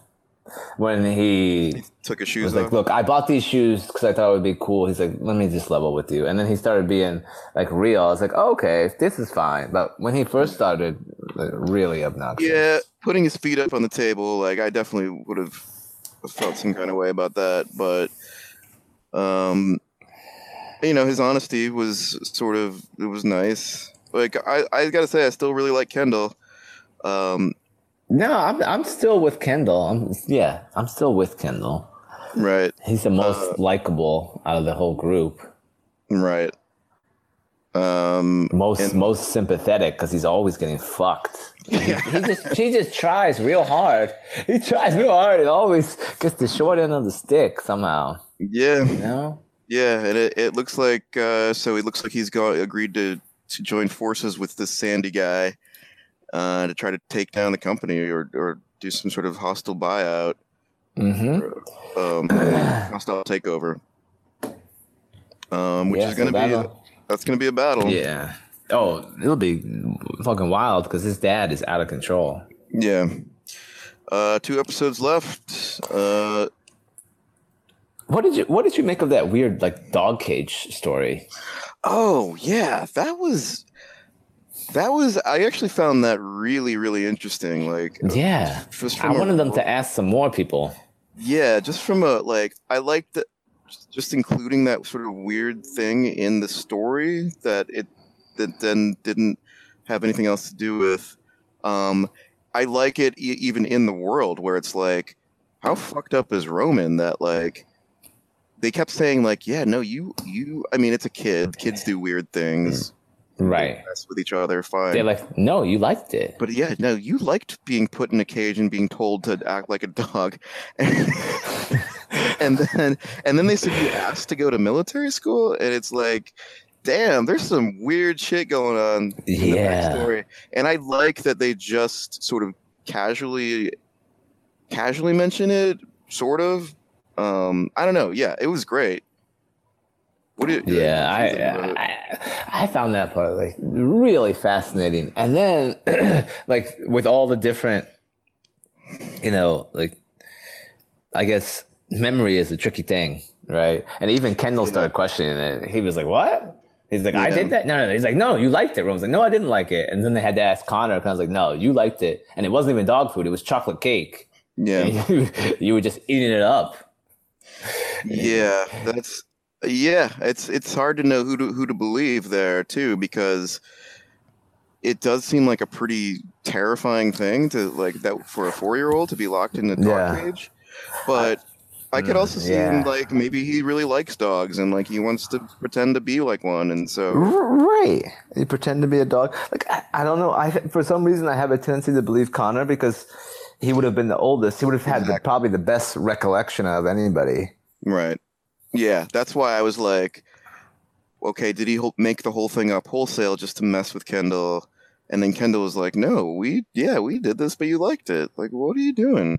when he Took his shoes. was shoes like, "Look, I bought these shoes because I thought it would be cool." He's like, "Let me just level with you," and then he started being like real. I was like, oh, "Okay, this is fine." But when he first started, like, really obnoxious. Yeah, putting his feet up on the table, like I definitely would have felt some kind of way about that. But, um, you know, his honesty was sort of it was nice. Like I, I gotta say, I still really like Kendall. Um, No, I'm I'm still with Kendall. I'm yeah, I'm still with Kendall. right, He's the most Uh, likable out of the whole group. right. Um, Most and- most sympathetic because he's always getting fucked. He, he just he just tries real hard. He tries real hard and always gets the short end of the stick somehow. yeah, You know? yeah, and it, it looks like uh, so. It looks like he's got agreed to to join forces with this Sandy guy uh, to try to take down the company or or do some sort of hostile buyout. Mm-hmm. um, hostile takeover. Um, which Yeah, is gonna be that'll- that's gonna be a battle. Yeah. Oh, it'll be fucking wild because his dad is out of control. Yeah. Uh, two episodes left. Uh, What did you What did you make of that weird like dog cage story? oh yeah, that was that was. I actually found that really really interesting. Like, Yeah, just I from a- wanted them to ask some more people. Yeah, just from a like, I liked that. Just including that sort of weird thing in the story that it that then didn't have anything else to do with. Um, I like it e- even in the world where it's like, how fucked up is Roman that like they kept saying like, yeah, no, you you. I mean, it's a kid. Kids do weird things. Right? Mess with each other. Fine. They're like, no, you liked it. But yeah, no, you liked being put in a cage and being told to act like a dog. and then and then they said you asked to go to military school and it's like damn, there's some weird shit going on in the Yeah. And I like that they just sort of casually casually mention it, sort of. Um, I don't know. Yeah, it was great. What do you Yeah, what do you think about I. I I found that part like really fascinating. And then like with all the different you know, like I guess memory is a tricky thing, right? And even Kendall started questioning it. He was like, "What?" He's like, "I did that." No, no, no. He's like, "No, you liked it." Roman's like, "No, I didn't like it." And then they had to ask Connor. Connor was like, "No, you liked it, and it wasn't even dog food. It was chocolate cake." Yeah. You, you were just eating it up. Yeah, that's yeah. It's it's hard to know who to who to believe there too because it does seem like a pretty terrifying thing to like that for a four year old to be locked in a dog Yeah. cage. But I could Mm, also see yeah. him like maybe he really likes dogs and like he wants to pretend to be like one, and so Right. You pretend to be a dog. Like I, I don't know. I for some reason I have a tendency to believe Connor because he would have been the oldest. He would have had the, probably the best recollection of anybody. right, yeah. That's why I was like, okay, did he make the whole thing up wholesale just to mess with Kendall? And then Kendall was like, no, we yeah we did this, but you liked it. Like, what are you doing?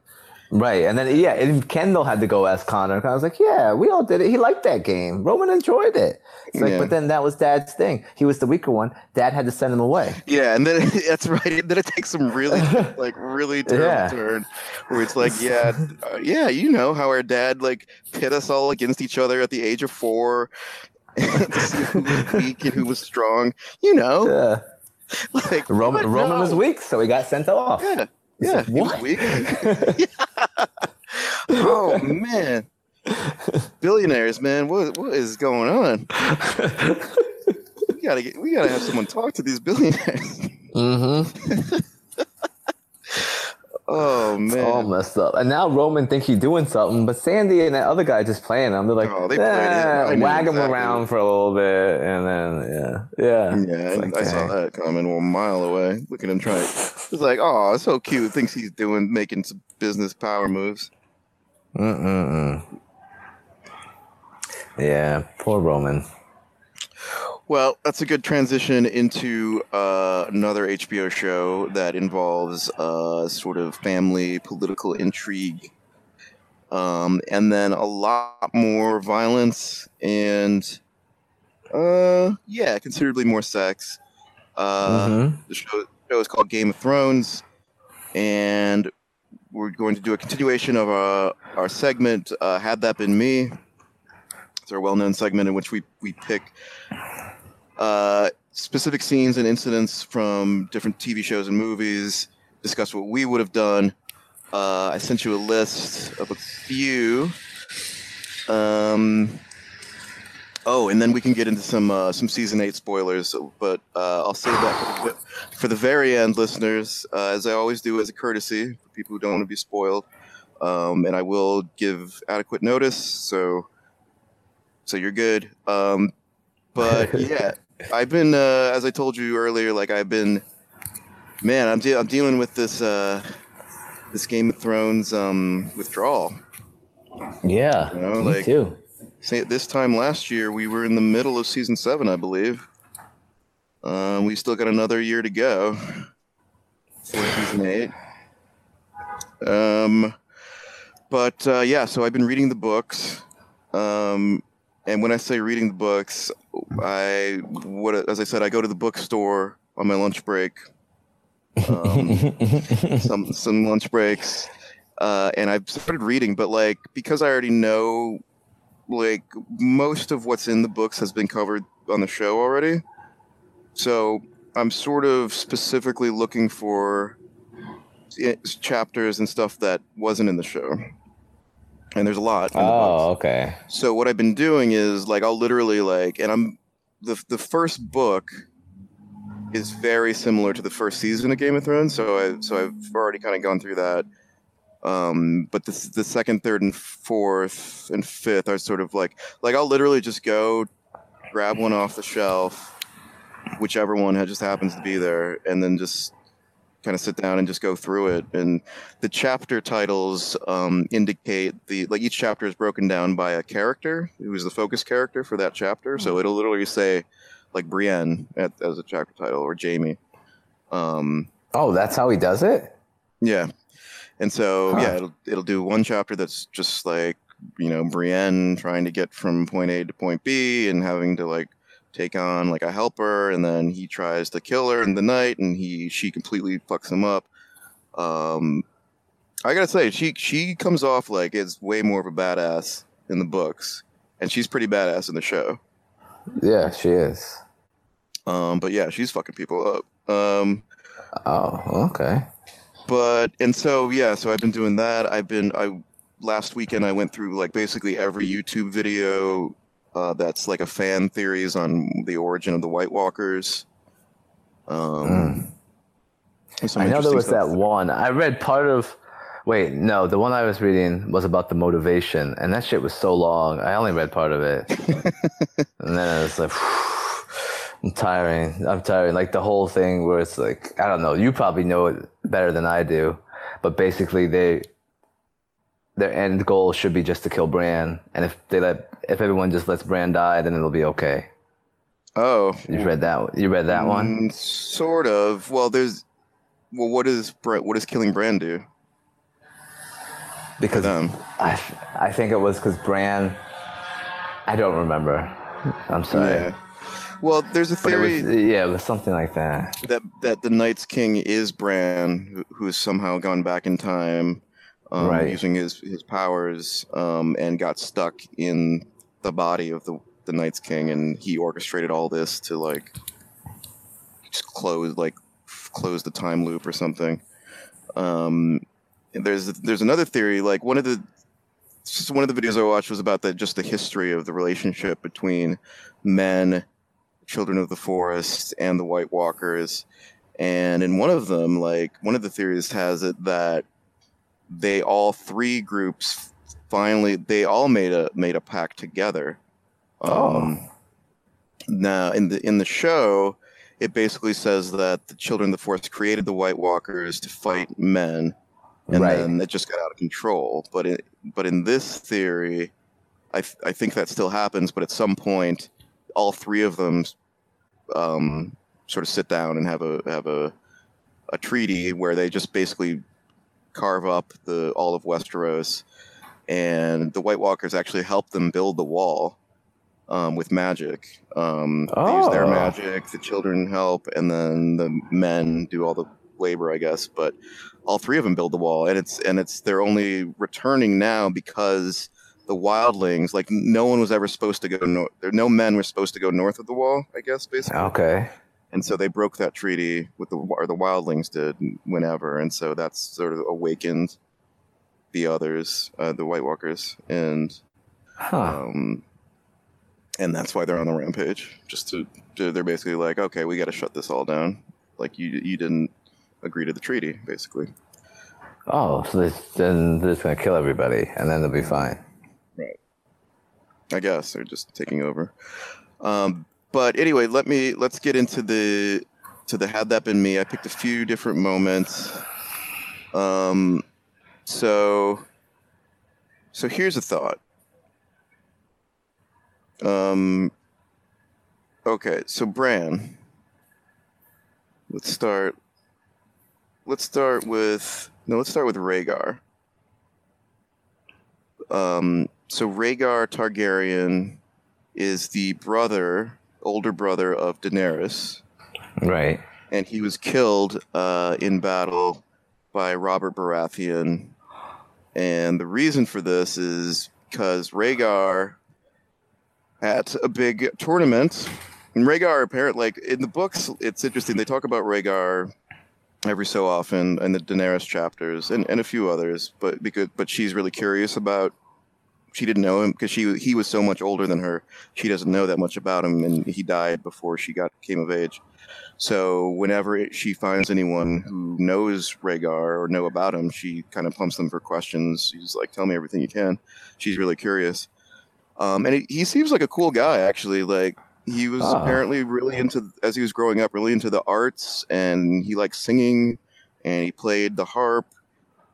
Right. And then yeah, and Kendall had to go ask Connor. I was like, yeah, we all did it. He liked that game. Roman enjoyed it. It's like, Yeah. but then that was Dad's thing. He was the weaker one. Dad had to send him away. Yeah, and then that's right. Then it takes some really like really terrible Yeah. turn where it's like, yeah, uh, yeah, you know how our dad like pit us all against each other at the age of four who was weak and who was strong. You know, Yeah. like Roman? Roman was weak, so he got sent off. Yeah, yeah, he was What? weak. oh man, billionaires, man, what what is going on? We gotta get, we gotta have someone talk to these billionaires. Mm-hmm. Oh man. It's all messed up. And now Roman thinks he's doing something, but Sandy and that other guy just playing him. They're like, Oh, they. "Eh," wag him around for a little bit, and then yeah, yeah, Yeah, like, I saw that coming a mile away. Look at him trying. It's like, oh, so cute. Thinks he's doing making some business power moves. Mm-mm-mm. Yeah, poor Roman. Well, that's a good transition into uh, another HBO show that involves uh, sort of family political intrigue, um, and then a lot more violence and, uh, yeah, considerably more sex. Uh, Mhm. The show, show is called Game of Thrones, and we're going to do a continuation of our, our segment, uh, Had That Been Me. It's our well known segment in which we, we pick uh, specific scenes and incidents from different TV shows and movies, discuss what we would have done. Uh, I sent you a list of a few. Um, oh, and then we can get into some uh, some season eight spoilers. But uh, I'll save that for the, for the very end, listeners, uh, as I always do as a courtesy for people who don't want to be spoiled. Um, and I will give adequate notice, so so you're good. Um, but yeah, I've been uh, as I told you earlier, like I've been, man, I'm de- I'm dealing with this uh, this Game of Thrones um, withdrawal. Yeah, You know, me like- too. Say this time last year, we were in the middle of season seven, I believe. Um, we still got another year to go for season eight. Um, but uh, yeah, so I've been reading the books. Um, and when I say reading the books, I what as I said, I go to the bookstore on my lunch break. Um, some some lunch breaks, uh, and I've started reading. But like because I already know, like most of what's in the books has been covered on the show already. So I'm sort of specifically looking for chapters and stuff that wasn't in the show. And there's a lot. In the books. oh, okay. So what I've been doing is like I'll literally like, and I'm the the first book is very similar to the first season of Game of Thrones. So I so I've already kind of gone through that. Um, but the the second, third, and fourth and fifth are sort of like like I'll literally just go grab one off the shelf, whichever one just happens to be there, and then just kind of sit down and just go through it. And the chapter titles um, indicate the like each chapter is broken down by a character who is the focus character for that chapter. So it'll literally say like Brienne at, as a chapter title or Jaime. Um, Oh, that's how he does it. yeah, and so Huh. yeah, it'll it'll do one chapter that's just like you know Brienne trying to get from point A to point B and having to like take on like a helper, and then he tries to kill her in the night, and he she completely fucks him up. Um, I gotta say, she she comes off like it's way more of a badass in the books, and she's pretty badass in the show. Yeah, she is. Um, but yeah, she's fucking people up. Um, Oh, okay. but and so yeah, so I've been doing that. I've been I last weekend I went through like basically every YouTube video uh, that's like a fan theories on the origin of the White Walkers. Um, I know there was that one. I read part of. Wait, no, the one I was reading was about the motivation, and that shit was so long. I only read part of it, and then I was like. I'm tiring. I'm tiring. Like the whole thing where it's like I don't know. You probably know it better than I do, but basically they their end goal should be just to kill Bran, and if they let if everyone just lets Bran die, then it'll be okay. Oh, you read that? You read that one? Mm, sort of. Well, there's well, what does what does killing Bran do? Because I I think it was because Bran. I don't remember. I'm sorry. Yeah. Well, there's a theory. Was, yeah, it was something like that. That that the Night's King is Bran, who, has somehow gone back in time, um, right. using his his powers, um, and got stuck in the body of the the Night's King, and he orchestrated all this to like just close like close the time loop or something. Um, there's there's another theory like one of the one of the videos I watched was about the just the history of the relationship between men Children of the Forest and the White Walkers. And in one of them, like one of the theories has it that they all three groups finally they all made a made a pact together. Oh. Um, now in the in the show, it basically says that the Children of the Forest created the White Walkers to fight men, and right. then it just got out of control. But it, but in this theory, I th- I think that still happens. But at some point, all three of them um, sort of sit down and have a have a a treaty where they just basically carve up the all of Westeros, and the White Walkers actually help them build the wall um, with magic. Um, oh. They use their oh. magic. The children help, and then the men do all the labor, I guess. But all three of them build the wall, and it's and it's they're only returning now because the wildlings, like no one was ever supposed to go north. There, no men were supposed to go north of the wall. I guess basically. Okay. And so they broke that treaty with the or the wildlings did whenever, and so that's sort of awakened the others, uh, the White Walkers, and huh. um, and that's why they're on the rampage. Just to, to they're basically like, okay, we got to shut this all down. Like you you didn't agree to the treaty, basically. Oh, so they, then they're just gonna kill everybody, and then they'll be fine. right I guess they're just taking over. Um, but anyway, let me let's get into the to the had that been me. I picked a few different moments. Um, so so here's a thought. Um, okay, so Bran. Let's start. Let's start with no. Let's start with Rhaegar. Um, so Rhaegar Targaryen is the brother, older brother of Daenerys. Right. And he was killed uh, in battle by Robert Baratheon. And the reason for this is because Rhaegar at a big tournament, and Rhaegar apparently, like in the books, it's interesting. They talk about Rhaegar every so often in the Daenerys chapters and, and a few others, but because but she's really curious about she didn't know him because she he was so much older than her. She doesn't know that much about him, and he died before she got came of age. So whenever it, she finds anyone who knows Rhaegar or know about him, she kind of pumps them for questions. She's like, "Tell me everything you can." She's really curious, um, and he, he seems like a cool guy. Actually, like he was ah. apparently really into as he was growing up, really into the arts, and he liked singing, and he played the harp,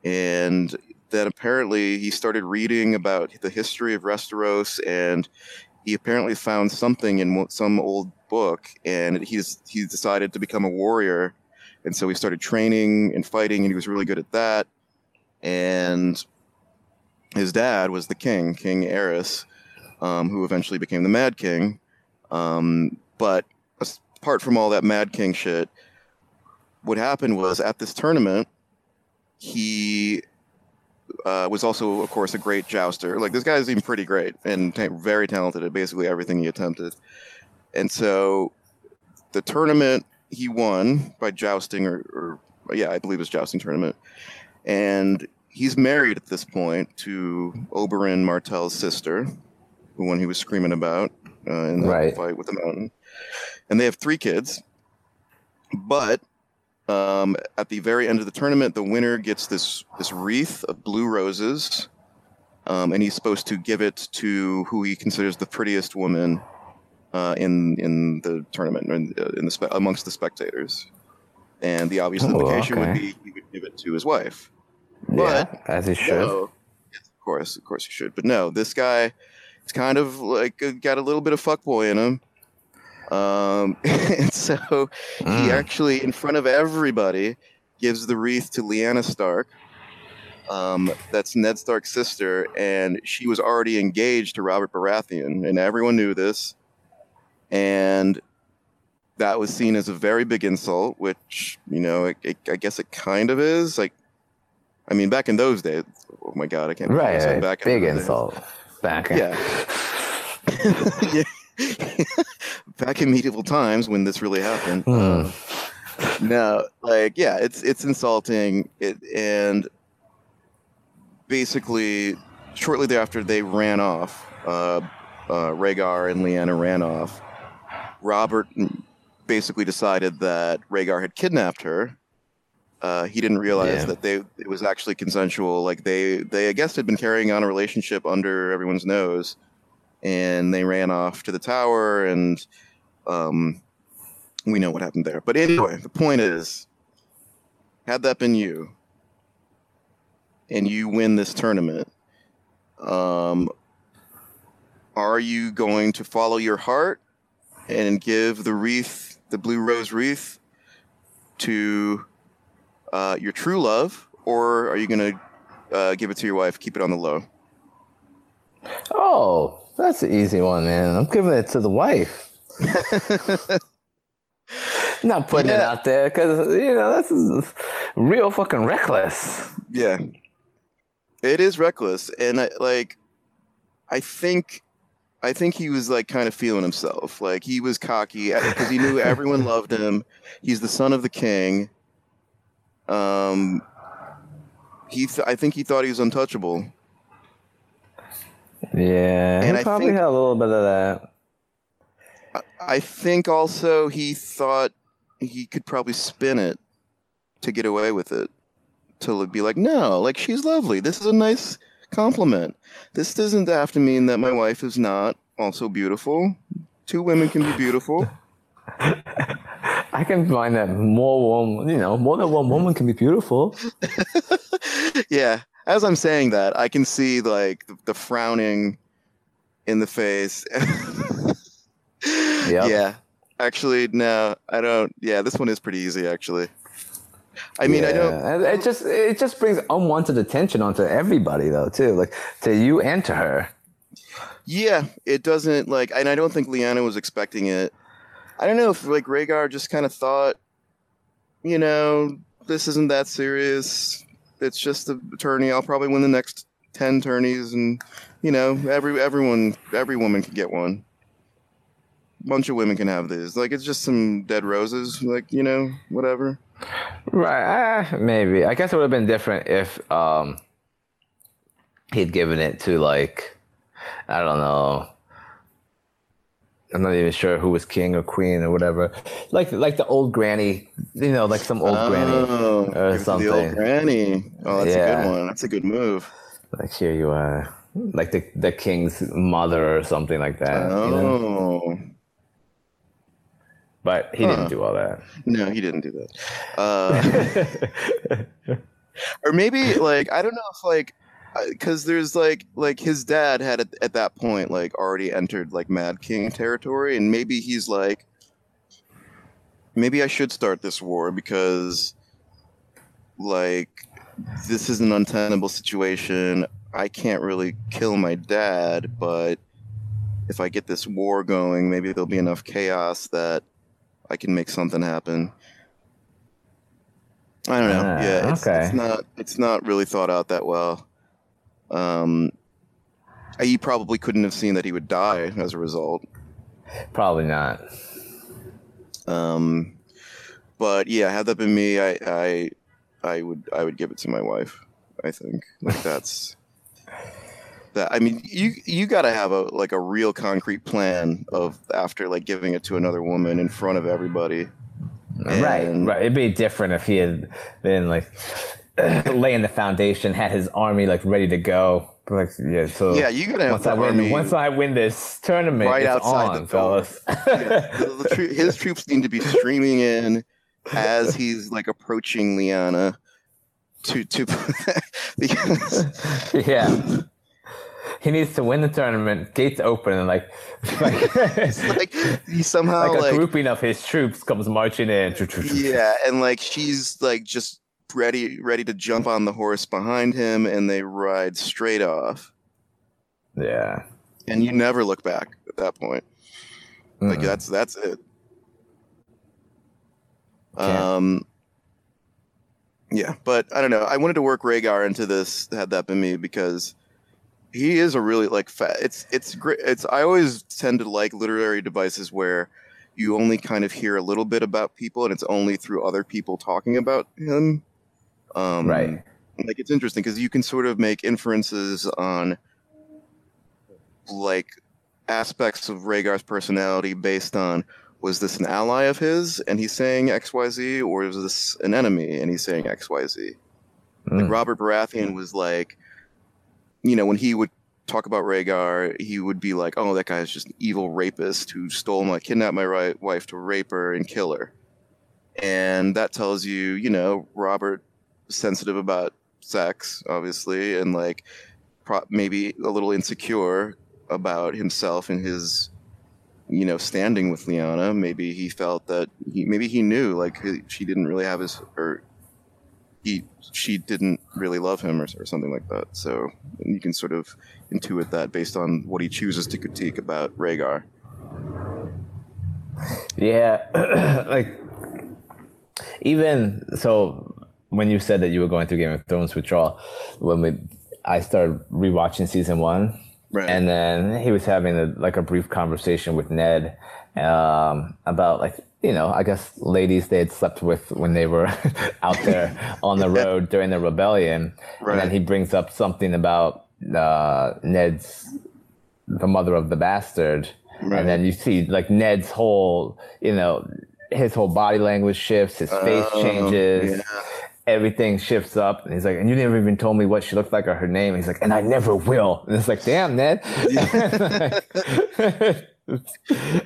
and that apparently he started reading about the history of Westeros, and he apparently found something in some old book, and he's he decided to become a warrior, and so he started training and fighting, and he was really good at that. And his dad was the king, King Aerys, um, who eventually became the Mad King. Um, but apart from all that Mad King shit, what happened was at this tournament, he uh, was also, of course, a great jouster. Like this guy's even pretty great and very talented at basically everything he attempted. And so, the tournament he won by jousting or, or yeah, I believe it was jousting tournament, and he's married at this point to Oberyn Martell's sister, the one he was screaming about uh, in the Right. fight with the mountain, and they have three kids. But um, at the very end of the tournament, the winner gets this this wreath of blue roses, um, and he's supposed to give it to who he considers the prettiest woman uh, in in the tournament, in, uh, in the spe- amongst the spectators. And the obvious Oh, implication would be he would give it to his wife. yeah, But as he should. No. Yes, of course, of course you should. But no, this guy, it's kind of like uh, got a little bit of fuckboy in him. Um, and so he Mm. actually, in front of everybody, gives the wreath to Lyanna Stark. Um, that's Ned Stark's sister, and she was already engaged to Robert Baratheon, and everyone knew this. And that was seen as a very big insult, which you know, it, it, I guess it kind of is. Like, I mean, back in those days, oh my god, I can't. Right, right. back in big those days. insult. Back in. Yeah. yeah. Back in medieval times when this really happened. Um, no, like yeah, it's it's insulting. It and basically shortly thereafter they ran off. Uh, uh, Rhaegar and Lyanna ran off. Robert basically decided that Rhaegar had kidnapped her. Uh, he didn't realize Yeah. that they it was actually consensual. Like they they I guess had been carrying on a relationship under everyone's nose, and they ran off to the tower, and um, we know what happened there. But anyway, the point is, had that been you, and you win this tournament, um, are you going to follow your heart and give the wreath, the blue rose wreath, to uh, your true love, or are you going to uh, give it to your wife, keep it on the low? Oh, that's an easy one, man. I'm giving it to the wife. Not putting it out there because you know that's real fucking reckless. Yeah. It is reckless and I like I think I think he was like kind of feeling himself. Like he was cocky because he knew everyone loved him. He's the son of the king. Um he th- I think he thought he was untouchable. Yeah, And he I probably think- had a little bit of that. I, I think also he thought he could probably spin it to get away with it. To be like, no, like she's lovely. This is a nice compliment. This doesn't have to mean that my wife is not also beautiful. Two women can be beautiful. I can find that more woman, you know, more than one woman can be beautiful. yeah. As I'm saying that, I can see like the, the frowning in the face. Yep. Yeah. Actually, no, I don't. Yeah, this one is pretty easy. Actually, I mean, I don't. It just it just brings unwanted attention onto everybody though too, like to you and to her. Yeah, it doesn't like, and I don't think Lyanna was expecting it. I don't know if like Rhaegar just kind of thought, you know, this isn't that serious. It's just a tourney. I'll probably win the next ten tourneys, and you know, every everyone, every woman can get one. A bunch of women can have these. Like it's just some dead roses. Like you know, whatever. Right, uh, maybe. I guess it would have been different if um he'd given it to like I don't know. I'm not even sure who was king or queen or whatever. Like like the old granny, you know, like some old granny Oh, or something. the old granny. Oh, that's a Yeah. good one. That's a good move. Like here you are, like the the king's mother or something like that. you know? Oh. But he Huh. didn't do all that. No, he didn't do that. Uh, or maybe like I don't know if like because there's like like his dad had at, at that point like already entered like Mad King territory, and maybe he's like, maybe I should start this war because like this is an untenable situation. I can't really kill my dad, but if I get this war going, maybe there'll be enough chaos that I can make something happen. I don't know. Ah, yeah, it's, okay. it's not it's not really thought out that well. Um, he probably couldn't have seen that he would die as a result. Probably not. Um, but yeah, had that been me, I I I would I would give it to my wife. I think like that's that. I mean, you you got to have a like a real concrete plan of after like giving it to another woman in front of everybody. right, right. It'd be different if he had been like laying the foundation, had his army like ready to go. Like, yeah, so Yeah, you gotta once I win, army once I win this tournament, right it's outside on, the fellas. Yeah, the- the his troops need to be streaming in as he's like approaching Lyanna to to because yeah. He needs to win the tournament, gates open, and like, like, like he somehow like a like, grouping of his troops comes marching in. yeah, and like she's like just ready ready to jump on the horse behind him, and they ride straight off, Yeah. and you never look back at that point. Like Mm. that's that's it. Can't. Um. Yeah, but I don't know. I wanted to work Rhaegar into this. Had that been me, because he is a really like fat. It's it's great. It's I always tend to like literary devices where you only kind of hear a little bit about people, and it's only through other people talking about him. Um, Right. Like it's interesting because you can sort of make inferences on like aspects of Rhaegar's personality based on was this an ally of his and he's saying XYZ or was this an enemy and he's saying XYZ? Like Mm. Robert Baratheon was like you know, when he would talk about Rhaegar, he would be like, "Oh, that guy is just an evil rapist who stole my kidnapped my right wife to rape her and kill her." And that tells you, you know, Robert is sensitive about sex, obviously, and like pro- maybe a little insecure about himself and his you know standing with Lyanna. Maybe he felt that he maybe he knew like he- she didn't really have his or he she didn't really love him or, or something like that. So you can sort of intuit that based on what he chooses to critique about Rhaegar. Yeah, like even so, when you said that you were going through Game of Thrones withdrawal, when we, I started rewatching season one, right. and then he was having a, like a brief conversation with Ned um, about like you know I guess ladies they had slept with when they were out there on the road during the rebellion, and then he brings up something about uh, Ned's the mother of the bastard, Right. and then you see like Ned's whole you know his whole body language shifts, his face Oh, changes. yeah. Everything shifts up and he's like and you never even told me what she looked like or her name And he's like and i never will and it's like damn ned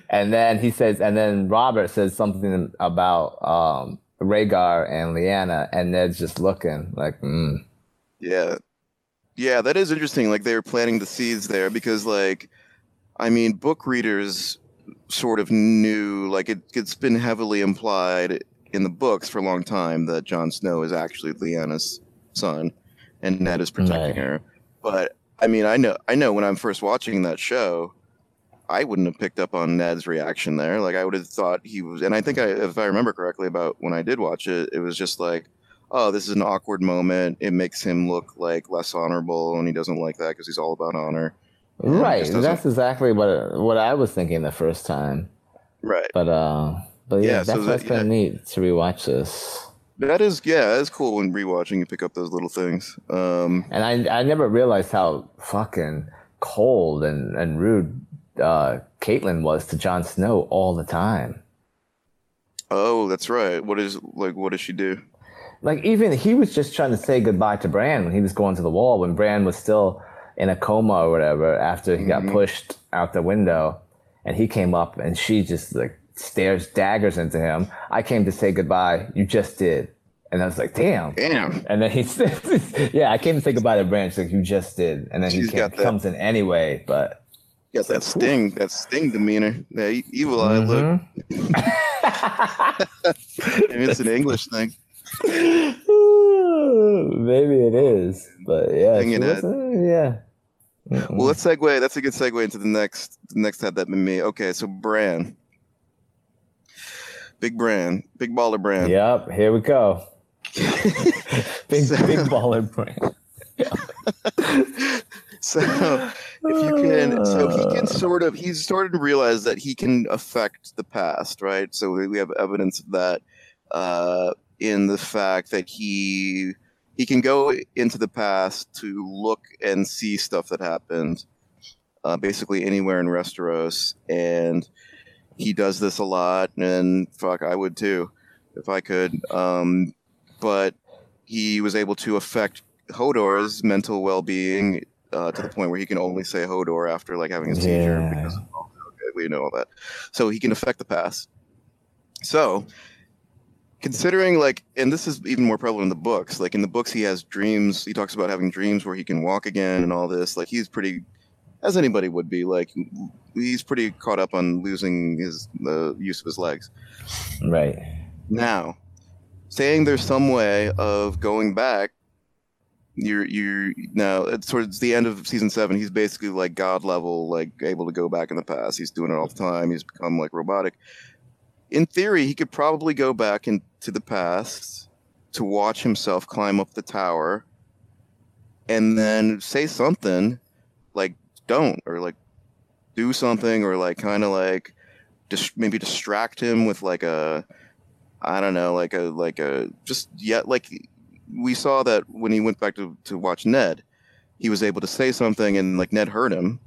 and then he says and then robert says something about um Rhaegar and Lyanna, and Ned's just looking like, mm. Yeah. Yeah, that is interesting. Like they were planting the seeds there because like I mean book readers sort of knew like it, it's been heavily implied in the books for a long time that Jon Snow is actually Lyanna's son and Ned is protecting Right. her. But I mean I know I know when I'm first watching that show I wouldn't have picked up on Ned's reaction there. Like I would have thought he was and I think I if I remember correctly about when I did watch it, it was just like oh, this is an awkward moment. It makes him look like less honorable, and he doesn't like that because he's all about honor. Right. That's exactly what what I was thinking the first time. Right. But uh, but yeah, Yeah, so that's that- what's been neat to rewatch this. That is, yeah, is cool when rewatching. You pick up those little things. Um, And I I never realized how fucking cold and and rude uh, Catelyn was to Jon Snow all the time. oh, that's right. What is like? What does she do? Like even he was just trying to say goodbye to Bran when he was going to the wall when Bran was still in a coma or whatever after he got pushed out the window, and he came up and she just like stares daggers into him. I came to say goodbye. You just did, and I was like, damn. Damn. And then he says, "Yeah, I came to say goodbye to Bran." She's like, "You just did," and then he She's came, got that- comes in anyway. But Got that sting, that sting demeanor, that evil eye look. Maybe it's an English thing. maybe it is, but yeah, Hang she it was, uh, yeah. Well, let's segue. That's a good segue into the next. The next had that been me. Okay, so Bran, big brand, big baller brand. Yep, here we go. Big So- big baller brand. So if you can, so he can sort of, he's started to realize that he can affect the past, right? So we we have evidence of that. uh, in the fact that he he can go into the past to look and see stuff that happened, uh, basically anywhere in Westeros, and he does this a lot. And fuck, I would too if I could. Um, but he was able to affect Hodor's mental well-being uh, to the point where he can only say Hodor after like having a seizure Yeah. because okay, we know all that. So he can affect the past. So considering like and this is even more prevalent in the books like in the books he has dreams he talks about having dreams where he can walk again and all this like he's pretty as anybody would be like he's pretty caught up on losing his the use of his legs. Right. now saying there's some way of going back you're you're now towards the end of season seven he's basically like god level like able to go back in the past. He's doing it all the time. He's become like robotic. In theory he could probably go back into the past to watch himself climb up the tower and then say something like don't or like do something or like kind of like dis- maybe distract him with like a I don't know, like a like a just yet like we saw that when he went back to to watch Ned, he was able to say something and like Ned heard him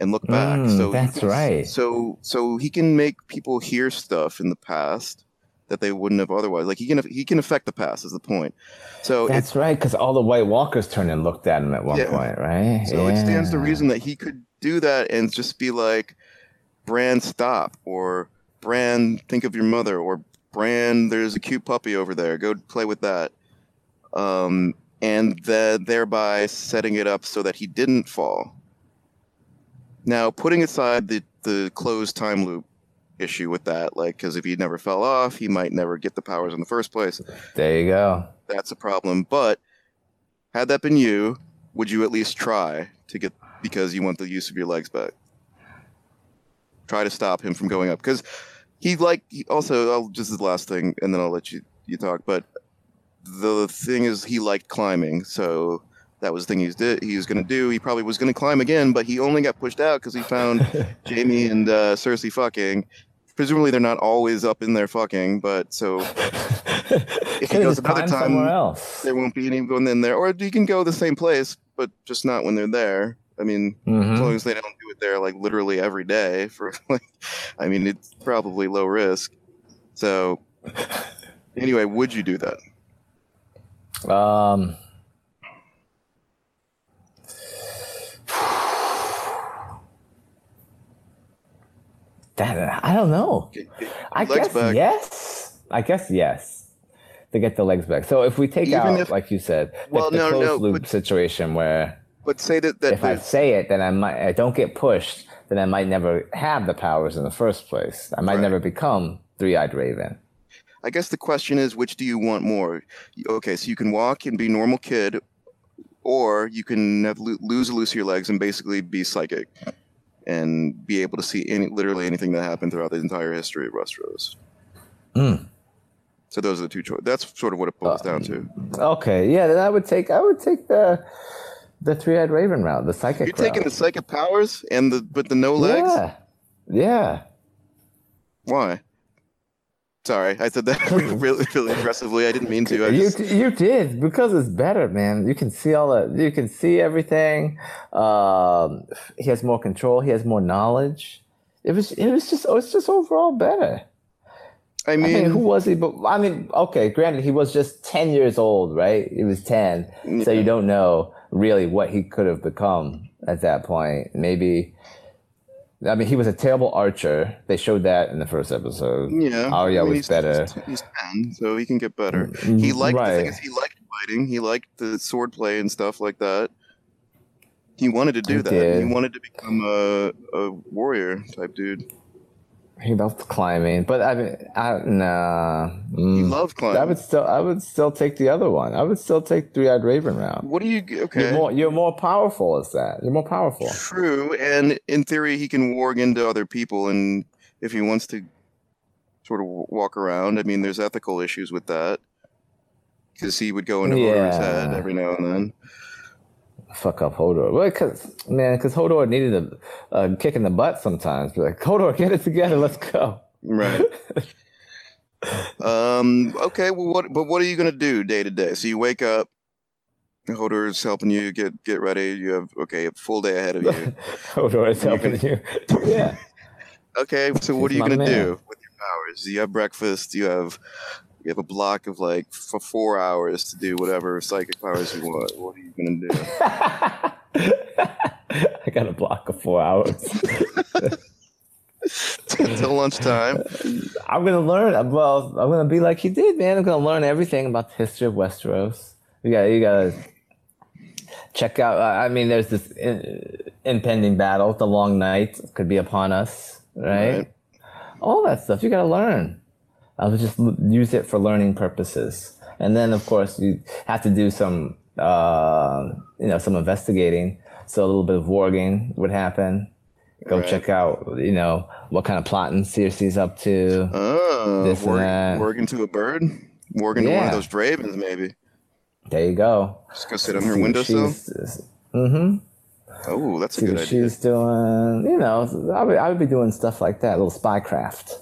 and look back. Mm, so that's right. So so he can make people hear stuff in the past that they wouldn't have otherwise. Like he can he can affect the past is the point. So it's That's right, because all the White Walkers turned and looked at him at one Yeah. point, right? So it stands to reason that he could do that and just be like, "Bran, stop, or "Bran, think of your mother, or "Bran, there's a cute puppy over there, go play with that. Um, and the, thereby setting it up so that he didn't fall. Now, putting aside the, the closed time loop issue with that, like, because if he never fell off, he might never get the powers in the first place There you go. that's a problem. But had that been you, would you at least try to get because you want the use of your legs back? Try to stop him from going up because he like he also. I'll just the last thing, and then I'll let you you talk. But the thing is, he liked climbing, so that was the thing he's did he was going to do. He probably was going to climb again, but he only got pushed out because he found Jaime and uh, Cersei fucking. Presumably, they're not always up in there fucking, but so if he goes another time, somewhere else. there won't be anyone in there, or you can go the same place, but just not when they're there. I mean, as Mhm. long as they don't do it there like literally every day for like, I mean, it's probably low risk. So, anyway, would you do that? Um, that I don't know. Get- get I guess back. yes. I guess yes. To get the legs back. So if we take Even out, if- like you said, Well, like the no, closed no, loop but- situation where But say that that if I say it, then I might I don't get pushed, then I might never have the powers in the first place. I might Right. never become three-eyed raven. I guess the question is, which do you want more? Okay, so you can walk and be normal kid, or you can have, lo- lose a loose of your legs and basically be psychic, and be able to see any literally anything that happened throughout the entire history of Westeros. Mm. So those are the two choices. That's sort of what it boils down to. Okay, yeah, then I would take I would take the the three-eyed raven route, the psychic You're taking the psychic powers and the but the no legs. Yeah. Yeah. Why? Sorry, I said that really, really aggressively. I didn't mean to. I You just, you did because it's better, man. You can see all the you can see everything. Um, he has more control. He has more knowledge. It was it was just it was just overall better. I I mean, mean, who was he? But I mean, okay, granted, he was just ten years old, right? He was ten, so you don't know really what he could have become at that point. Maybe. I mean, he was a terrible archer. They showed that in the first episode. yeah, Arya I mean, was he's, better. He's, he's ten, so he can get better. Mm, He liked the thing is he liked fighting. He liked the sword play and stuff like that. He wanted to do He that. did. He wanted to become a, a warrior type dude. He loved climbing, but I mean, I, nah. He Mm. loved climbing. I would still, I would still take the other one. I would still take Three Eyed Raven route. what do you? Okay, You're more, you're more powerful as that. You're more powerful. True, and in theory, he can warg into other people, and if he wants to sort of walk around, I mean, there's ethical issues with that because he would go into Hodor's head every now and then. Fuck up Hodor. Well, cause man, because Hodor needed a, a kick in the butt sometimes. Be like, Hodor, get it together. Let's go. Right. Um. Okay. Well, what? But what are you gonna do day to day? So you wake up. Hodor's helping you get get ready. You have okay a full day ahead of you. Hodor is helping you. yeah. Okay. So what are you gonna man. do with your powers? You have breakfast. You have you have a block of like for four hours to do whatever psychic powers you want. What are you gonna do? I got a block of four hours. Until lunchtime. I'm gonna learn. Well, I'm gonna be like he did, man. I'm gonna learn everything about the history of Westeros. You got, you gotta check out. uh, I mean, there's this in, impending battle. The long night could be upon us, right? Right. All that stuff you gotta learn. I would just use it for learning purposes, and then of course you have to do some, uh, you know, some investigating. So a little bit of warging would happen. Go Right. check out, you know, what kind of plotting Cersei's up to. Oh, This and work, that. work into a bird. Work to one of those ravens, maybe. There you go. Just go sit on her windowsill. Mm-hmm. Oh, that's a good idea. she's doing. You know, I would, I would be doing stuff like that, little spycraft.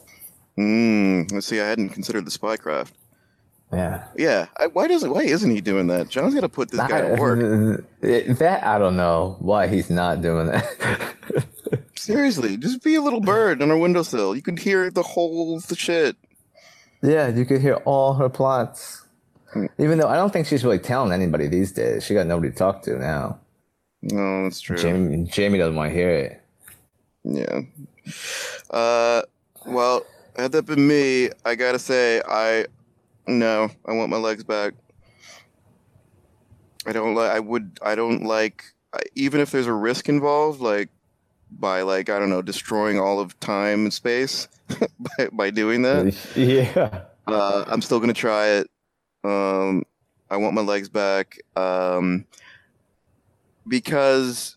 Mm, let's see. I hadn't considered the spycraft. Yeah. Yeah. I, why doesn't? Why isn't he doing that? Jon's got to put this guy to work. That I don't know why he's not doing that. Seriously, just be a little bird on her windowsill. You can hear the whole the shit. yeah, you could hear all her plots. Hmm. Even though I don't think she's really telling anybody these days. She got nobody to talk to now. No, that's true. Jaime, Jaime doesn't want to hear it. Yeah. Uh, well, had that been me, I gotta say, I no, I want my legs back. I don't like. I would. I don't like. I, even if there's a risk involved, like by like I don't know, destroying all of time and space by by doing that. Yeah. Uh, I'm still gonna try it. Um, I want my legs back. Um, because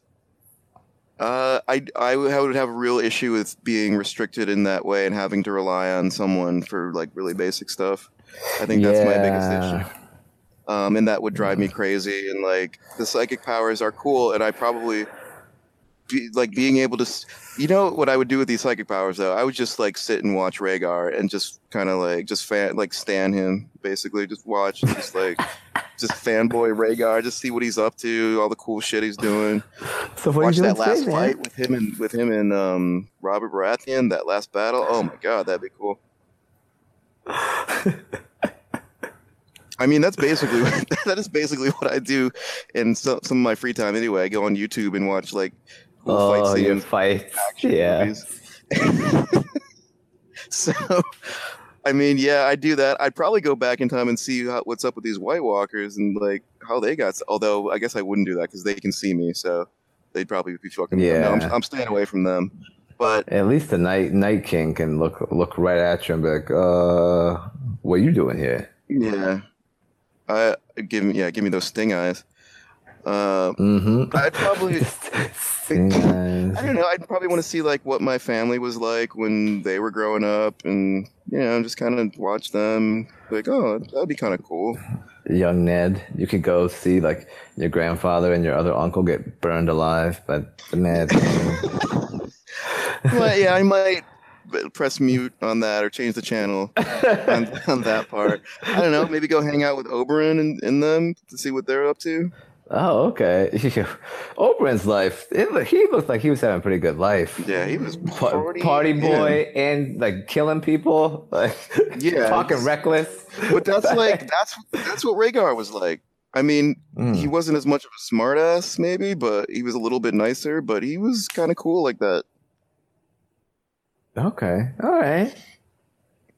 uh, I I would have a real issue with being restricted in that way and having to rely on someone for like really basic stuff. I think that's my biggest issue. Um, and that would drive me crazy. And like the psychic powers are cool, and I probably be, like being able to. You know what I would do with these psychic powers though? I would just like sit and watch Rhaegar and just kind of like just fan like stan him basically, just watch, and just like just fanboy Rhaegar, just see what he's up to, all the cool shit he's doing. So what Watch that doing last today, fight with him and with him and um, Robert Baratheon. That last battle. Oh my god, that'd be cool. I mean, that's basically that is basically what I do in some, some of my free time. Anyway, I go on YouTube and watch like cool Oh, fight your scenes, fights. Yeah. so, I mean, yeah, I'd do that. I'd probably go back in time and see how, what's up with these White Walkers and like how they got. Although I guess I wouldn't do that because they can see me, so they'd probably be fucking. Yeah, no, I'm, I'm staying away from them. But At least the night night king can look look right at you and be like, uh, what are you doing here? yeah, I give me yeah, give me those sting eyes. Uh, Mm-hmm. I'd probably. I don't know. I'd probably want to see like what my family was like when they were growing up, and you know, just kind of watch them. Like, oh, that'd be kind of cool. Young Ned, you could go see like your grandfather and your other uncle get burned alive by the Mad well, yeah, I might press mute on that or change the channel on, on that part. I don't know. Maybe go hang out with Oberyn and, and them to see what they're up to. Oh, okay. Oberyn's life. It, he looked like he was having a pretty good life. Yeah, he was Pa- party, party yeah. boy and like killing people, like Yeah, talking reckless. But that's like that's that's what Rhaegar was like. I mean, Mm. he wasn't as much of a smartass, maybe, but he was a little bit nicer. But he was kind of cool like that. okay, all right.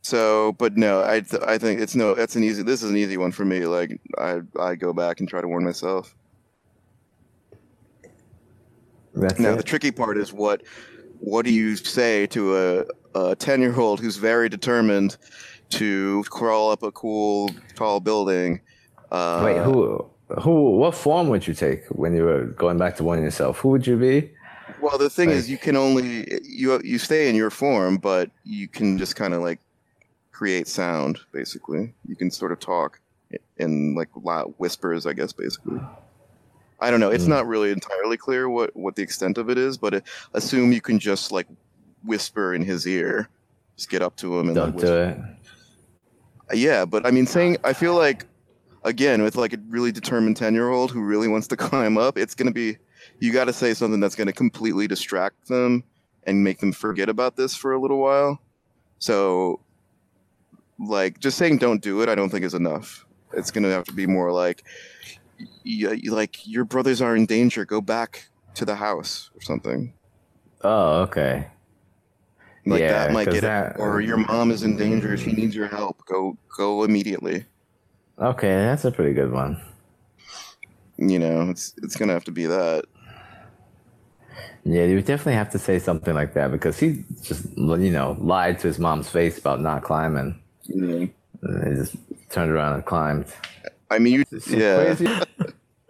So, but no, I th- I think it's no. That's an easy. This is an easy one for me. Like I I go back and try to warn myself. That's Now it. the tricky part is what what do you say to a a ten year old who's very determined to crawl up a cool tall building? Uh, Wait, who, who, what form would you take when you were going back to one yourself? Who would you be? Well, the thing is, you can only you you stay in your form, but you can just kind of like create sound. Basically, you can sort of talk in like loud whispers, I guess. Basically, I don't know. It's Hmm. not really entirely clear what what the extent of it is, but it, assume you can just like whisper in his ear, just get up to him and Don't whisper. do it. Uh, yeah, but I mean, saying I feel ah. like again with like a really determined ten year old who really wants to climb up, it's gonna be you got to say something that's gonna completely distract them and make them forget about this for a little while. So, like, just saying don't do it, I don't think is enough. It's gonna have to be more like, yeah, like your brothers are in danger. Go back to the house or something. Oh, okay. Like Yeah, that might get that- it. Or your mom is in danger. She needs your help. Go, go immediately. Okay, that's a pretty good one. You know, it's it's gonna have to be that. Yeah, you definitely have to say something like that because he just, you know, lied to his mom's face about not climbing. You? And he just turned around and climbed. I mean, you, yeah,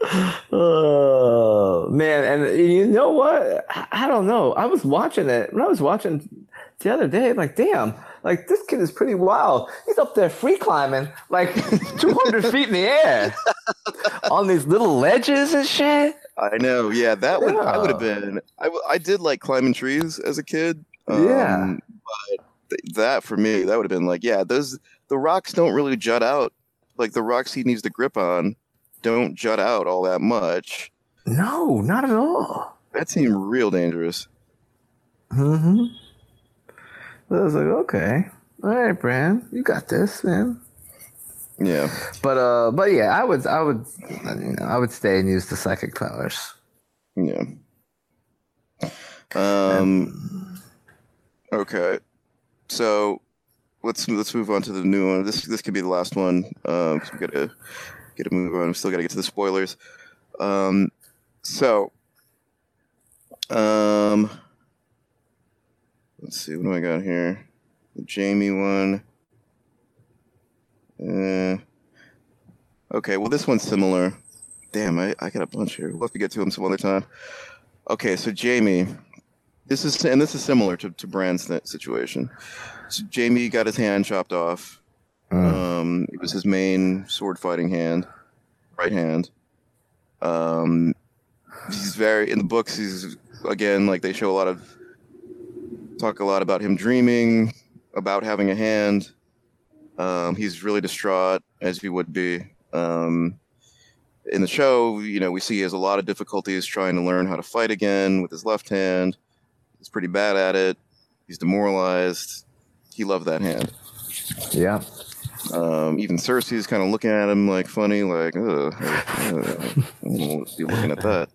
oh man, and you know what? I I don't know. I was watching it when I was watching the other day. Like, damn, like this kid is pretty wild. He's up there free climbing, like 200 feet in the air, on these little ledges and shit. I know. Yeah, that would I would have Yeah. been. I did like climbing trees as a kid. Um, yeah. but th- that for me, that would have been like, yeah, those the rocks don't really jut out. Like the rocks he needs to grip on don't jut out all that much. No, not at all. That seemed real dangerous. Mm-hmm. I was like, okay, all right, Bran, you got this, man. Yeah. But uh, but yeah, I would, I would, you know, I would stay and use the psychic powers. Yeah. Um. Okay. So let's let's move on to the new one. This this could be the last one. Um, we gotta gotta move on. We still gotta get to the spoilers. Um. So. Um. Let's see. What do I got here? The Jaime one. Uh. Okay. Well, this one's similar. Damn, I, I got a bunch here. We'll have to get to them some other time. Okay, so Jaime, this is and this is similar to to Bran's situation. So Jaime got his hand chopped off. Mm. Um, it was his main sword fighting hand, right hand. Um, he's very in the books. He's again like they show a lot of talk a lot about him dreaming about having a hand. Um, he's really distraught as he would be. Um, in the show, you know, we see he has a lot of difficulties trying to learn how to fight again with his left hand. He's pretty bad at it. He's demoralized. He loved that hand. Yeah. Um, even Cersei's kind of looking at him like funny, like, Ugh, I, I don't know you looking at that.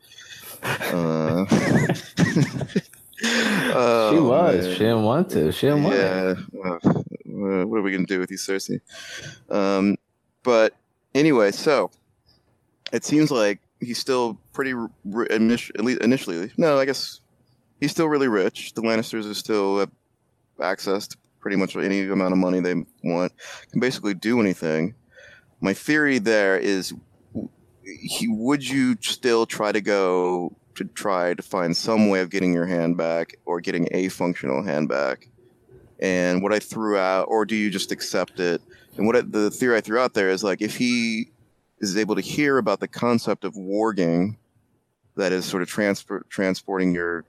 Uh, she oh, was. man. She didn't want to. She didn't want to. Yeah. Uh, what are we gonna do with you, Cersei? Um, but anyway, so it seems like he's still pretty r- r- init- at least initially. No, I guess he's still really rich. The Lannisters are still have access to pretty much any amount of money they want. Can basically do anything. My theory there is, he, would you still try to go to try to find some way of getting your hand back or getting a functional hand back? And what I threw out, or do you just accept it? And what I, the theory I threw out there is like if he is able to hear about the concept of warging, that is sort of transport transporting your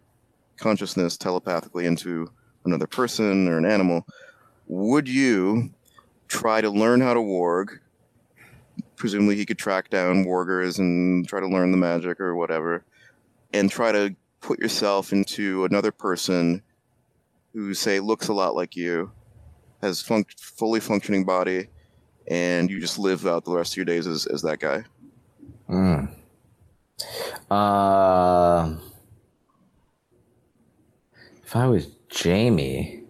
consciousness telepathically into another person or an animal, would you try to learn how to warg? Presumably, he could track down wargers and try to learn the magic or whatever, and try to put yourself into another person who, say, looks a lot like you, has fully functioning body, and you just live out the rest of your days as, as that guy. Mm. Uh, if I was Jaime,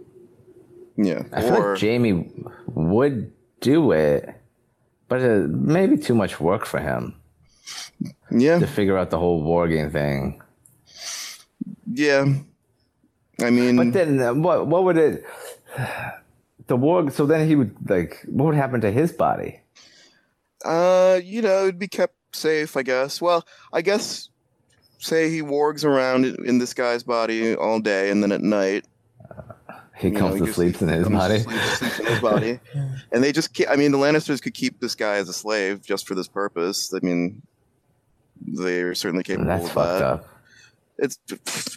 Yeah. I feel or like Jaime would do it, but it may be too much work for him yeah, to figure out the whole wargame thing. yeah. I mean, But then, uh, what what would it? The warg. So then he would like. What would happen to his body? Uh, you know, it'd be kept safe, I guess. Well, I guess say he wargs around in in this guy's body all day, and then at night He you know, comes he to sleep in his body. sleeps in his body, and they just. Keep, I mean, the Lannisters could keep this guy as a slave just for this purpose. I mean, they're certainly capable That's of fucked that. up. It's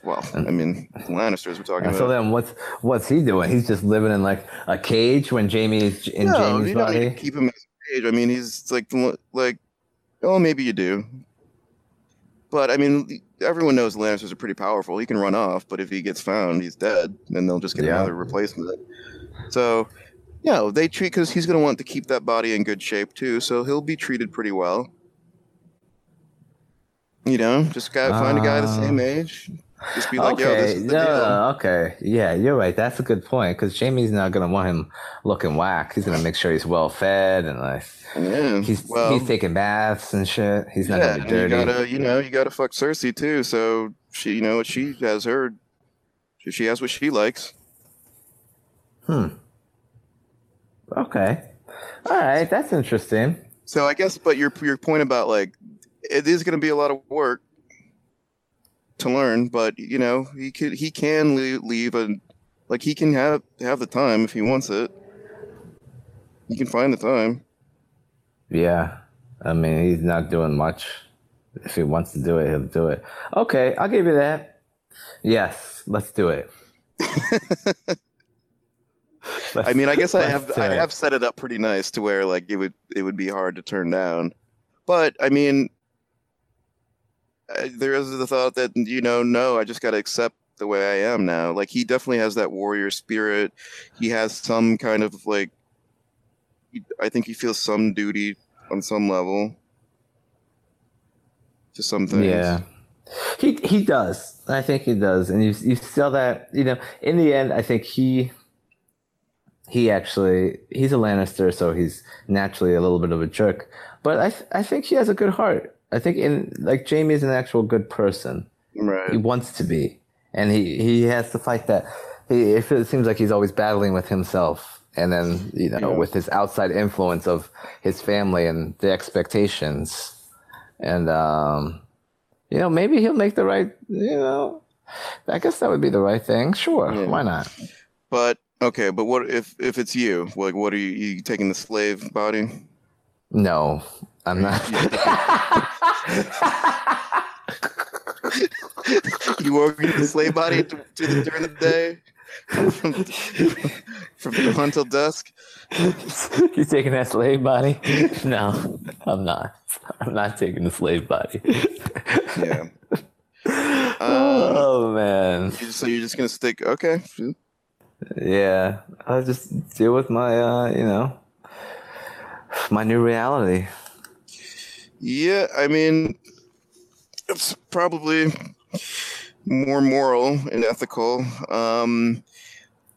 well, I mean, Lannisters we're talking So about. So then, what's what's he doing? He's just living in like a cage when Jaime's in no, Jaime's you don't need body. keep him in a cage. I mean, he's like like, oh, maybe you do. But I mean, everyone knows Lannisters are pretty powerful. He can run off, but if he gets found, he's dead, and they'll just get Yeah. another replacement. So, yeah, they treat because he's going to want to keep that body in good shape too. So he'll be treated pretty well. You know, just got to find a guy the same Ah. age. Just be like, yo, okay, this is the no, deal. okay, yeah, you're right. That's a good point because Jaime's not gonna want him looking whack. He's gonna make sure he's well fed and like Yeah, he's well, he's taking baths and shit. He's not yeah, gonna be dirty. you gotta, you know, you gotta fuck Cersei too. So she, you know, she has her, she- she has what she likes. Hmm. Okay. All right, that's interesting. So I guess, but your your point about like it is going to be a lot of work to learn, but you know he could he can leave, leave a like he can have have the time if he wants it. He can find the time. Yeah. I mean, he's not doing much. If he wants to do it, he'll do it. Okay, I'll give you that. Yes, let's do it. I mean, I guess I have I have set it up pretty nice to where like it would it would be hard to turn down, but I mean, there is the thought that you know, no, I just got to accept the way I am now. Like he definitely has that warrior spirit. He has some kind of like, I think he feels some duty on some level to some things. Yeah. He he does. I think he does. And you you saw that, you know, in the end I think he he actually he's a Lannister, so he's naturally a little bit of a jerk. But I th- I think he has a good heart. I think in like Jaime is an actual good person. right. He wants to be. And he, he has to fight that. He, it it seems like he's always battling with himself. And then, you know, Yeah. with his outside influence of his family and the expectations. And, um, you know, maybe he'll make the right, you know, I guess that would be the right thing. Sure. Yeah. Why not? But okay, but what if if it's you? Like, what are you, you taking the slave body? No, I'm not. you work in the slave body to, to the, during the day from, from dawn until dusk. you taking that slave body? No, I'm not. I'm not taking the slave body. Yeah. Um, oh, man. so you're just gonna stick? Okay. Yeah, I'll just deal with my, uh, you know, my new reality. Yeah, I mean, it's probably more moral and ethical. Um,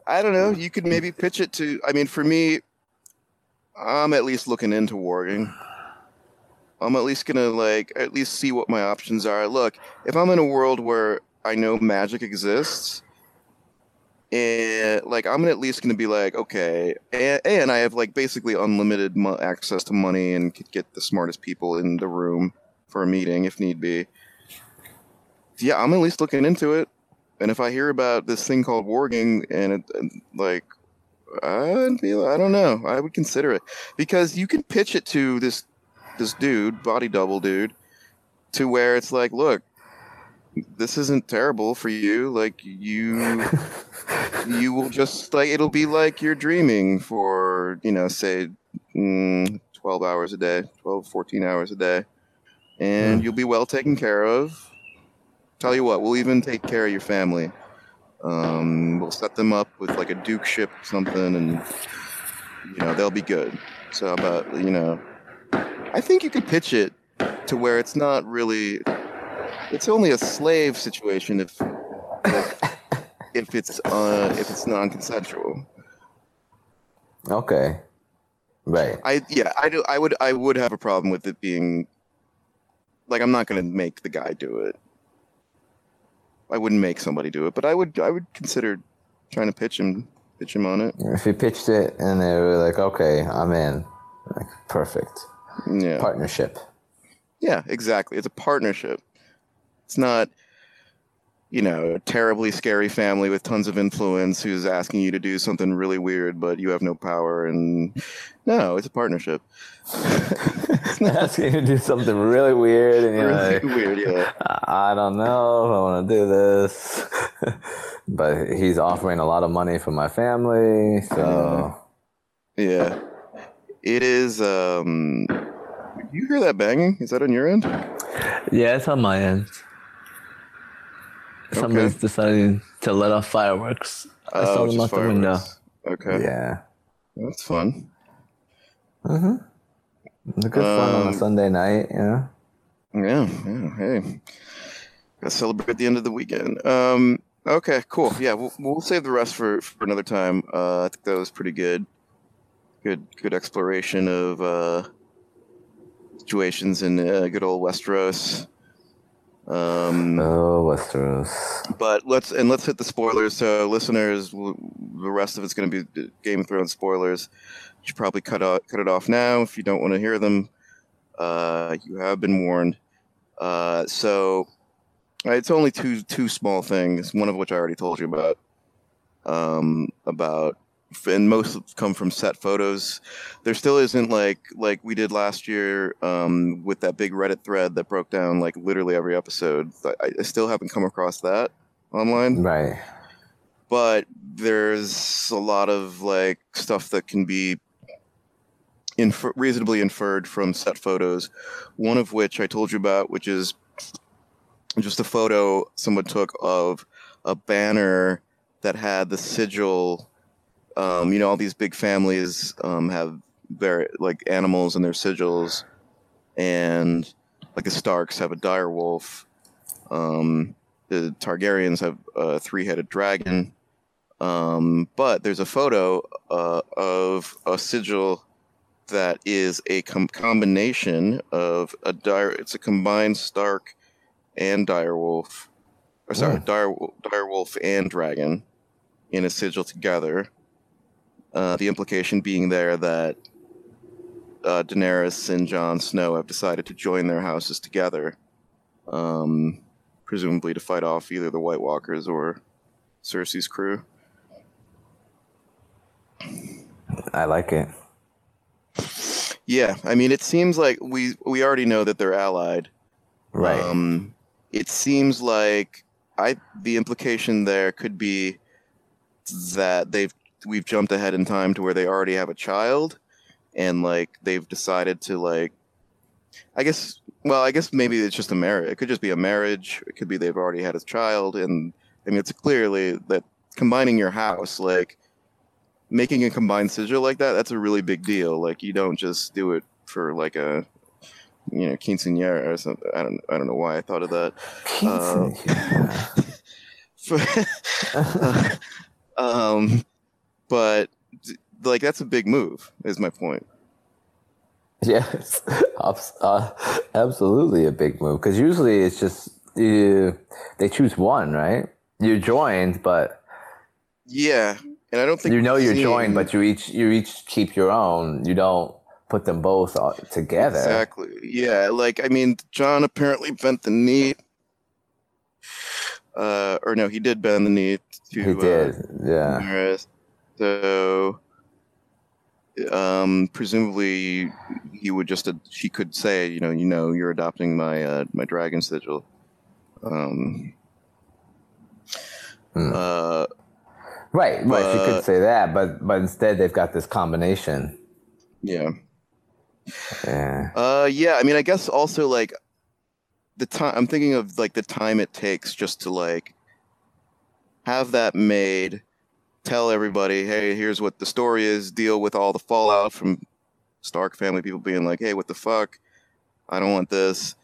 I don't know. You could maybe pitch it to. I mean, for me, I'm at least looking into warging. I'm at least gonna like at least see what my options are. Look, if I'm in a world where I know magic exists, and like I'm at least gonna be like, okay, and, and I have like basically unlimited mo- access to money and could get the smartest people in the room for a meeting if need be. Yeah, I'm at least looking into it. And if I hear about this thing called warging and it, and, like, I'd be, I don't know, I would consider it because you can pitch it to this this dude, body double dude, to where it's like, look, this isn't terrible for you. Like you, you will just like it'll be like you're dreaming for you know, say, mm, twelve hours a day, 12, 14 hours a day, and Hmm. you'll be well taken care of. Tell you what, we'll even take care of your family. Um, we'll set them up with like a Duke ship or something, and you know they'll be good. So about you know, I think you could pitch it to where it's not really, it's only a slave situation if if, if it's uh if it's non-consensual. Okay. Right. I yeah, I do. I would I would have a problem with it being like I'm not going to make the guy do it. I wouldn't make somebody do it, but I would I would consider trying to pitch him pitch him on it. If he pitched it and they were like, okay, I'm in, like, perfect. Yeah. Partnership. Yeah, exactly. It's a partnership. It's not you know, a terribly scary family with tons of influence who's asking you to do something really weird, but you have no power. And no, it's a partnership. asking you to do something really weird, and you're really like, weird, yeah. I I don't know if I want to do this. but he's offering a lot of money for my family, so Yeah. It is. Um, you hear that banging? Is that on your end? yeah, it's on my end. Somebody's deciding to let off fireworks. I saw Oh, them out the window. Okay. Yeah, That's fun. it's good fun on a Um, Sunday night. You know. Yeah, yeah. Hey, gotta celebrate the end of the weekend. Um, okay, cool. Yeah, we'll we'll save the rest for for another time. Uh, I think that was pretty good. Good good exploration of uh, situations in uh, good old Westeros. Um, Oh, Westeros. but let's and let's hit the spoilers. So, listeners, the rest of it's going to be Game of Thrones spoilers. You should probably cut out cut it off now if you don't want to hear them. Uh, you have been warned. Uh, so, it's only two two small things. One of which I already told you about. Um, about and most come from set photos. There still isn't like like we did last year um, with that big Reddit thread that broke down like literally every episode. I, I still haven't come across that online, Right. but there's a lot of like stuff that can be infer- reasonably inferred from set photos. One of which I told you about, which is just a photo someone took of a banner that had the sigil. Um, you know, all these big families um, have their like animals and their sigils, and like the Starks have a dire wolf. Um, the Targaryens have a three-headed dragon. Um, but there's a photo uh, of a sigil that is a com- combination of a dire. It's a combined Stark and direwolf. Or sorry, dire direwolf and dragon in a sigil together. Uh, the implication being there that uh, Daenerys and Jon Snow have decided to join their houses together, um, presumably to fight off either the White Walkers or Cersei's crew. I like it. Yeah, I mean, it seems like we we already know that they're allied. Right. Um, it seems like I the implication there could be that they've we've jumped ahead in time to where they already have a child, and like they've decided to like, I guess. Well, I guess maybe it's just a marriage. It could just be a marriage. It could be they've already had a child, and I mean, it's clearly that combining your house, like making a combined sigil like that, that's a really big deal. Like you don't just do it for like a you know quinceanera or something. I don't I don't know why I thought of that. uh, um, but like that's a big move. Is my point. Yes, uh, absolutely a big move. Because usually it's just you, they choose one, right? You joined, but Yeah, and I don't think you know you're seen- joined, but you each you each keep your own. You don't put them both together. Exactly. Yeah, like I mean, Jon apparently bent the knee. Uh, or no, he did bend the knee to He uh, did, yeah. Daenerys. So, um, presumably he would just she could say, you know, you know, you're adopting my uh, my dragon sigil. Um, Hmm. uh, Right, right. She could say that, but but instead they've got this combination. yeah. Yeah. Uh, yeah. I mean, I guess also like the time. I'm thinking of like the time it takes just to like have that made. Tell everybody, hey, here's what the story is. Deal with all the fallout from Stark family people being like, hey, what the fuck? I don't want this.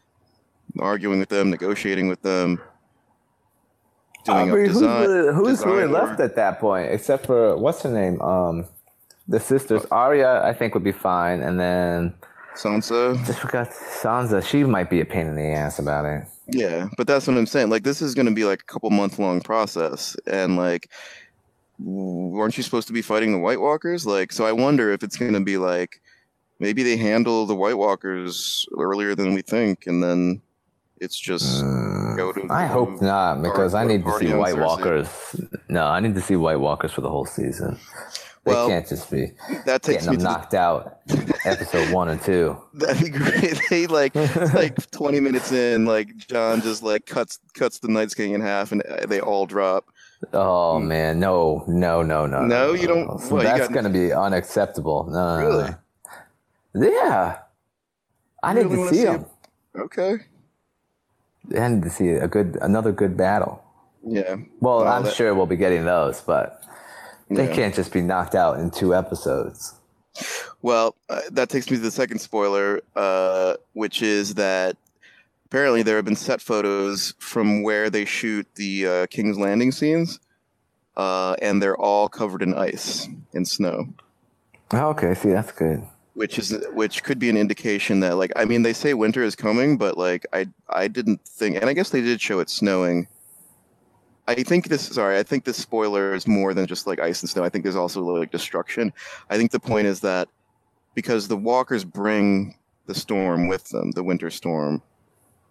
Arguing with them, negotiating with them, doing I mean, who's design. really, who's really left at that point, except for what's her name? Um, the sisters. Arya, I think, would be fine, and then Sansa. just forgot Sansa. She might be a pain in the ass about it. Yeah, but that's what I'm saying. Like, this is going to be like a couple month long process, and like, weren't you supposed to be fighting the White Walkers? Like, so I wonder if it's going to be like maybe they handle the White Walkers earlier than we think, and then it's just Mm. go photos. I hope not because I need to see White Cersei. Walkers. No, I need to see White Walkers for the whole season. They Well, can't just be That takes getting me them to knocked out episode one and two. that'd be great. They like like 20 minutes in, like Jon just like cuts cuts the Night's King in half, and uh, they all drop. Oh man, no, no, no, no. Hmm. No, you don't- So what, that's got- going to be unacceptable. No, no, no, Really? no. Yeah, I need really to see see them. Okay. I need to see a good, another good battle. Yeah. Well, Well, I'm that- sure we'll be getting those, but they Yeah. can't just be knocked out in two episodes. Well, uh, that takes me to the second spoiler, uh, which is that apparently there have been set photos from where they shoot the uh, King's Landing scenes, uh, and they're all covered in ice and snow. Oh, okay, see, that's good. which is which could be an indication that like I mean they say winter is coming, but like I I didn't think, and I guess they did show it snowing. I think this sorry, I think this spoiler is more than just like ice and snow. I think there's also like destruction. I think the point is that because the walkers bring the storm with them, the winter storm,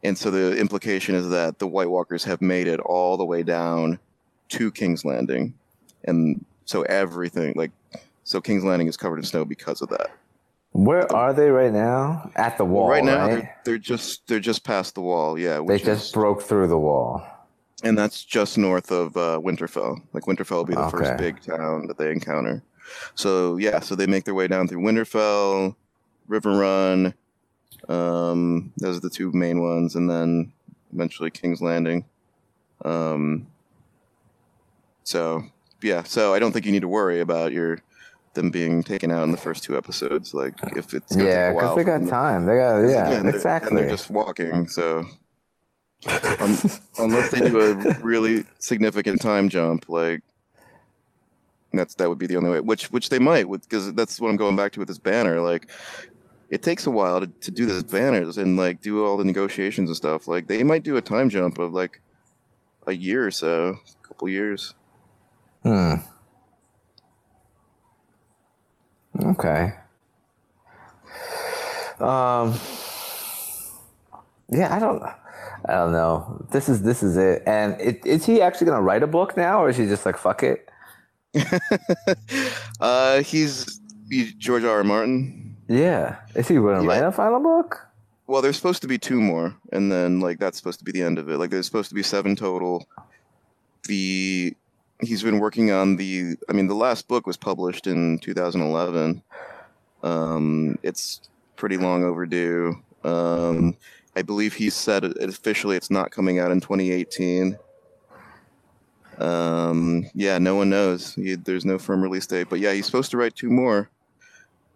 and so the implication is that the White Walkers have made it all the way down to King's Landing, and so everything like so King's Landing is covered in snow because of that. Where are they right now? At the wall, right now right? They're, they're just they're just past the wall yeah They just is, broke through the wall. and that's just north of uh, winterfell like winterfell will be the Okay. first big town that they encounter so yeah so they make their way down through winterfell Riverrun um, those are the two main ones and then eventually king's landing um, so yeah so i don't think you need to worry about your them being taken out in the first two episodes like if it's Yeah, because they got time. They got yeah, they're- exactly. And they're just walking, so um, unless they do a really significant time jump, like that's that would be the only way. Which which they might, because that's what I'm going back to with this banner. Like it takes a while to, to do this banners and like do all the negotiations and stuff. Like they might do a time jump of like a year or so, a couple years. Hmm. Okay. Um. Yeah, I don't. I don't know. This is this is it. And it, is he actually gonna write a book now, or is he just like fuck it? uh, he's, he's George R. R. Martin. Yeah. Is he write a final book? Well, there's supposed to be two more, and then like that's supposed to be the end of it. Like there's supposed to be seven total. The he's been working on the. I mean, the last book was published in 2011. Um, it's pretty long overdue. Um, I believe he said it, officially it's not coming out in 2018. Um, yeah, no one knows. He, there's no firm release date, but yeah, he's supposed to write two more.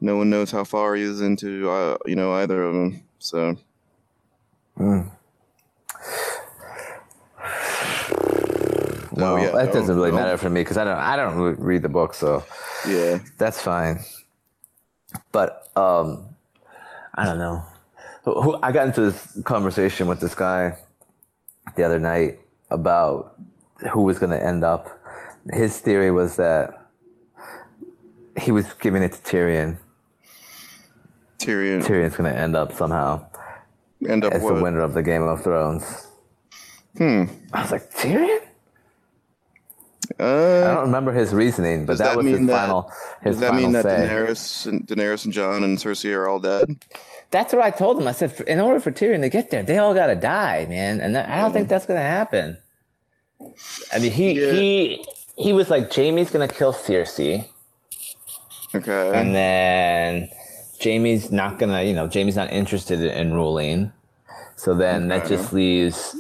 No one knows how far he is into, uh, you know, either of them. So Hmm. Well, Oh, yeah, that no, doesn't really no. matter for me because I don't I don't read the book, so yeah, that's fine. But um, I don't know. I got into this conversation with this guy the other night about who was going to end up. His theory was that he was giving it to Tyrion. Tyrion Tyrion's going to end up somehow end up as what? the winner of the Game of Thrones. Hmm. I was like, Tyrion? I Uh, don't remember his reasoning, but that, that was his that- final his does that final mean that say. Daenerys and Daenerys and Jon and Cersei are all dead? That's what I told him. I said, in order for Tyrion to get there, they all got to die, man. And that, I don't think that's going to happen. I mean, he Yeah. he he was like, Jaime's going to kill Cersei, Okay. and then Jaime's not going to, you know, Jaime's not interested in ruling. So then that just leaves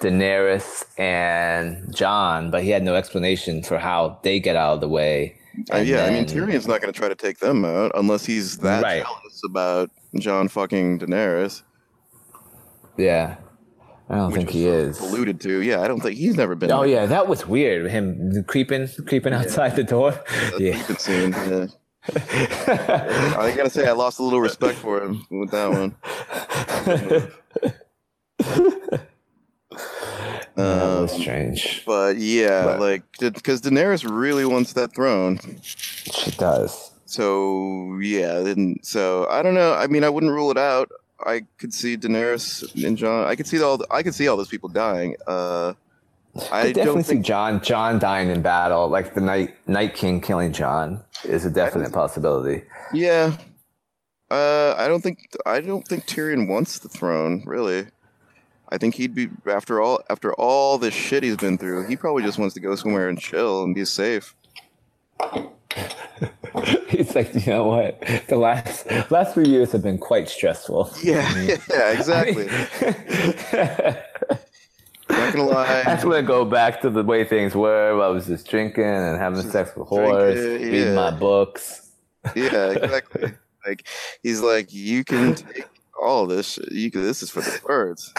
Daenerys and Jon, but he had no explanation for how they get out of the way. Uh, yeah, I mean Tyrion's not going to try to take them out unless he's that Right. jealous about Jon fucking Daenerys. Yeah. I don't think he is. alluded to. Yeah, I don't think he's never been. Oh like yeah, that was weird. Him creeping, creeping outside the door. Yeah. creeping scene. Yeah. I gotta say, I lost a little respect for him with that one. that was Um, strange. but yeah, But- like because Daenerys really wants that throne. She does. So yeah, then so I don't know. I mean, I wouldn't rule it out. I could see Daenerys and Jon. I could see all. I could see all those people dying. Uh, I, I definitely see Jon Jon dying in battle, like the Night Night King killing Jon is a definite possibility. Yeah, uh, I don't think I don't think Tyrion wants the throne. Really, I think he'd be after all after all this shit he's been through. He probably just wants to go somewhere and chill and be safe. He's like, you know what? The last last few years have been quite stressful. Yeah, yeah, exactly. Not gonna lie. I just want to go back to the way things were. I was just drinking and having just sex with whores, reading my books. Yeah, exactly. like he's like, you can take all this. You can. This is for the birds.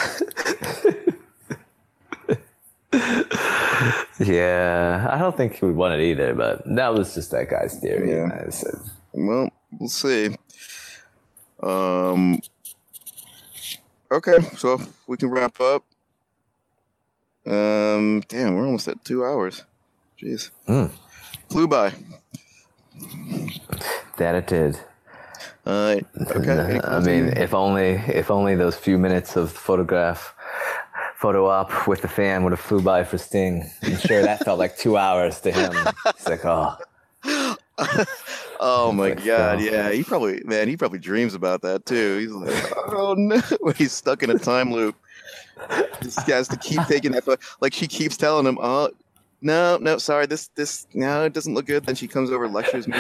yeah, I don't think he would want it either, but that was just that guy's theory. Yeah. Well, we'll see. Um. Okay, so we can wrap up. Um. Damn, we're almost at two hours. Jeez. Mm. Flew by. That it did. Uh, okay. I mean, if only if only those few minutes of photograph photo op with the fan would have flew by for Sting. I'm sure that felt like two hours to him. It's like, oh. oh my like, god, so. yeah. He probably man, he probably dreams about that too. He's like, oh no, he's stuck in a time loop. This has to keep taking that. Like she keeps telling him, "Oh, no, no, sorry, this, this, no, it doesn't look good." Then she comes over, lectures me.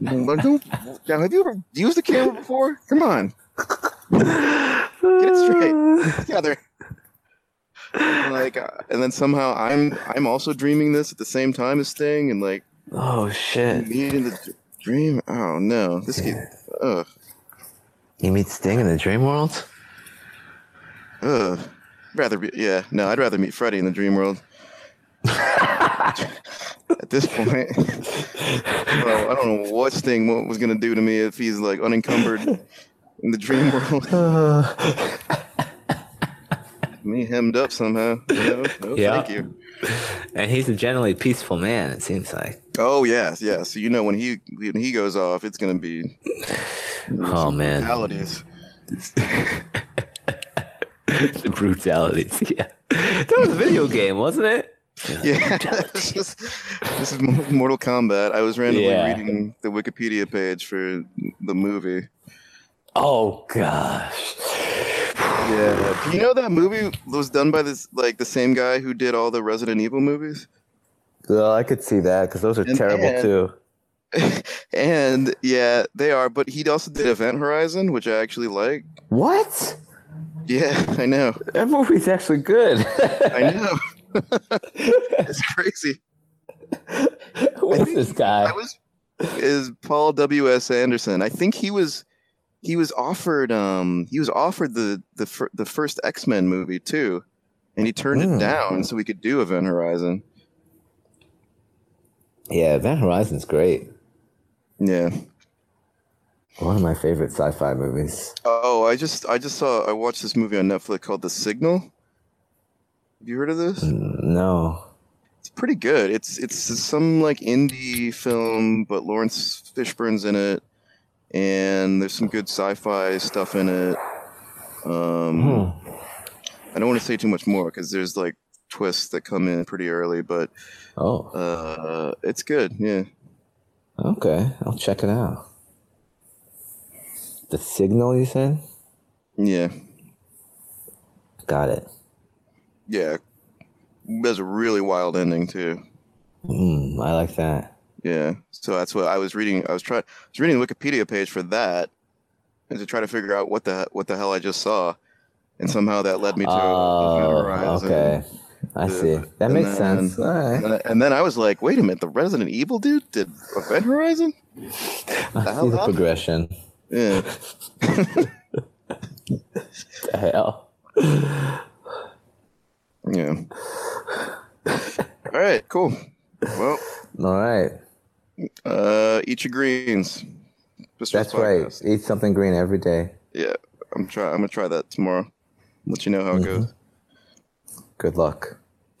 Now, have you ever used the camera before? Come on, get it straight, together like, uh, and then somehow I'm I'm also dreaming this at the same time as Sting, and like, oh shit, me in the dream. Oh no, this yeah. kid. Ugh. You meet Sting in the dream world? Ugh. Rather be yeah. No, I'd rather meet Freddy in the dream world. at this point, well, I don't know what Sting was gonna do to me if he's like unencumbered in the dream world me hemmed up somehow. No, no, yeah. Thank you. And he's a generally peaceful man. It seems like. Oh yes, yes. So you know when he when he goes off, it's gonna be. Oh man. Brutalities. the brutalities. Yeah. That was a video game, wasn't it? Yeah, this, is, this is Mortal Kombat. I was randomly yeah. reading the Wikipedia page for the movie. Oh gosh. Yeah. Do you know that movie was done by this like the same guy who did all the Resident Evil movies? Well, I could see that because those are and, terrible and, too. And yeah, they are. But he also did Event Horizon, which I actually like. What? Yeah, I know. That movie's actually good. I know. it's crazy. Who's this guy? was is Paul W S Anderson. I think he was he was offered um he was offered the the fir- the first X Men movie too, and he turned mm. it hmm. down so we could do Event Horizon. Yeah, Event Horizon's great. Yeah. One of my favorite sci-fi movies. Oh, I just I just saw I watched this movie on Netflix called The Signal. Have you heard of this? No. It's pretty good. It's it's some like indie film, but Laurence Fishburne's in it and there's some good sci-fi stuff in it. Um, hmm. I don't want to say too much more because there's like twists that come in pretty early, but oh, uh, it's good. Yeah. Okay, I'll check it out. The signal, you said? Yeah. Got it. Yeah. There's a really wild ending too. Mm, I like that. Yeah. So that's what I was reading. I was trying. I was reading the Wikipedia page for that, and to try to figure out what the what the hell I just saw, and somehow that led me to. Oh, okay. I see. That makes then, sense. Right. And then I was like, wait a minute, the Resident Evil dude did Event Horizon? I see the progression. Yeah. the hell. Yeah. All right, cool. Well. All right. Uh, eat your greens. That's right. Eat something green every day. Yeah, I'm try. I'm gonna try that tomorrow. Let you know how it mm-hmm. goes. Good luck.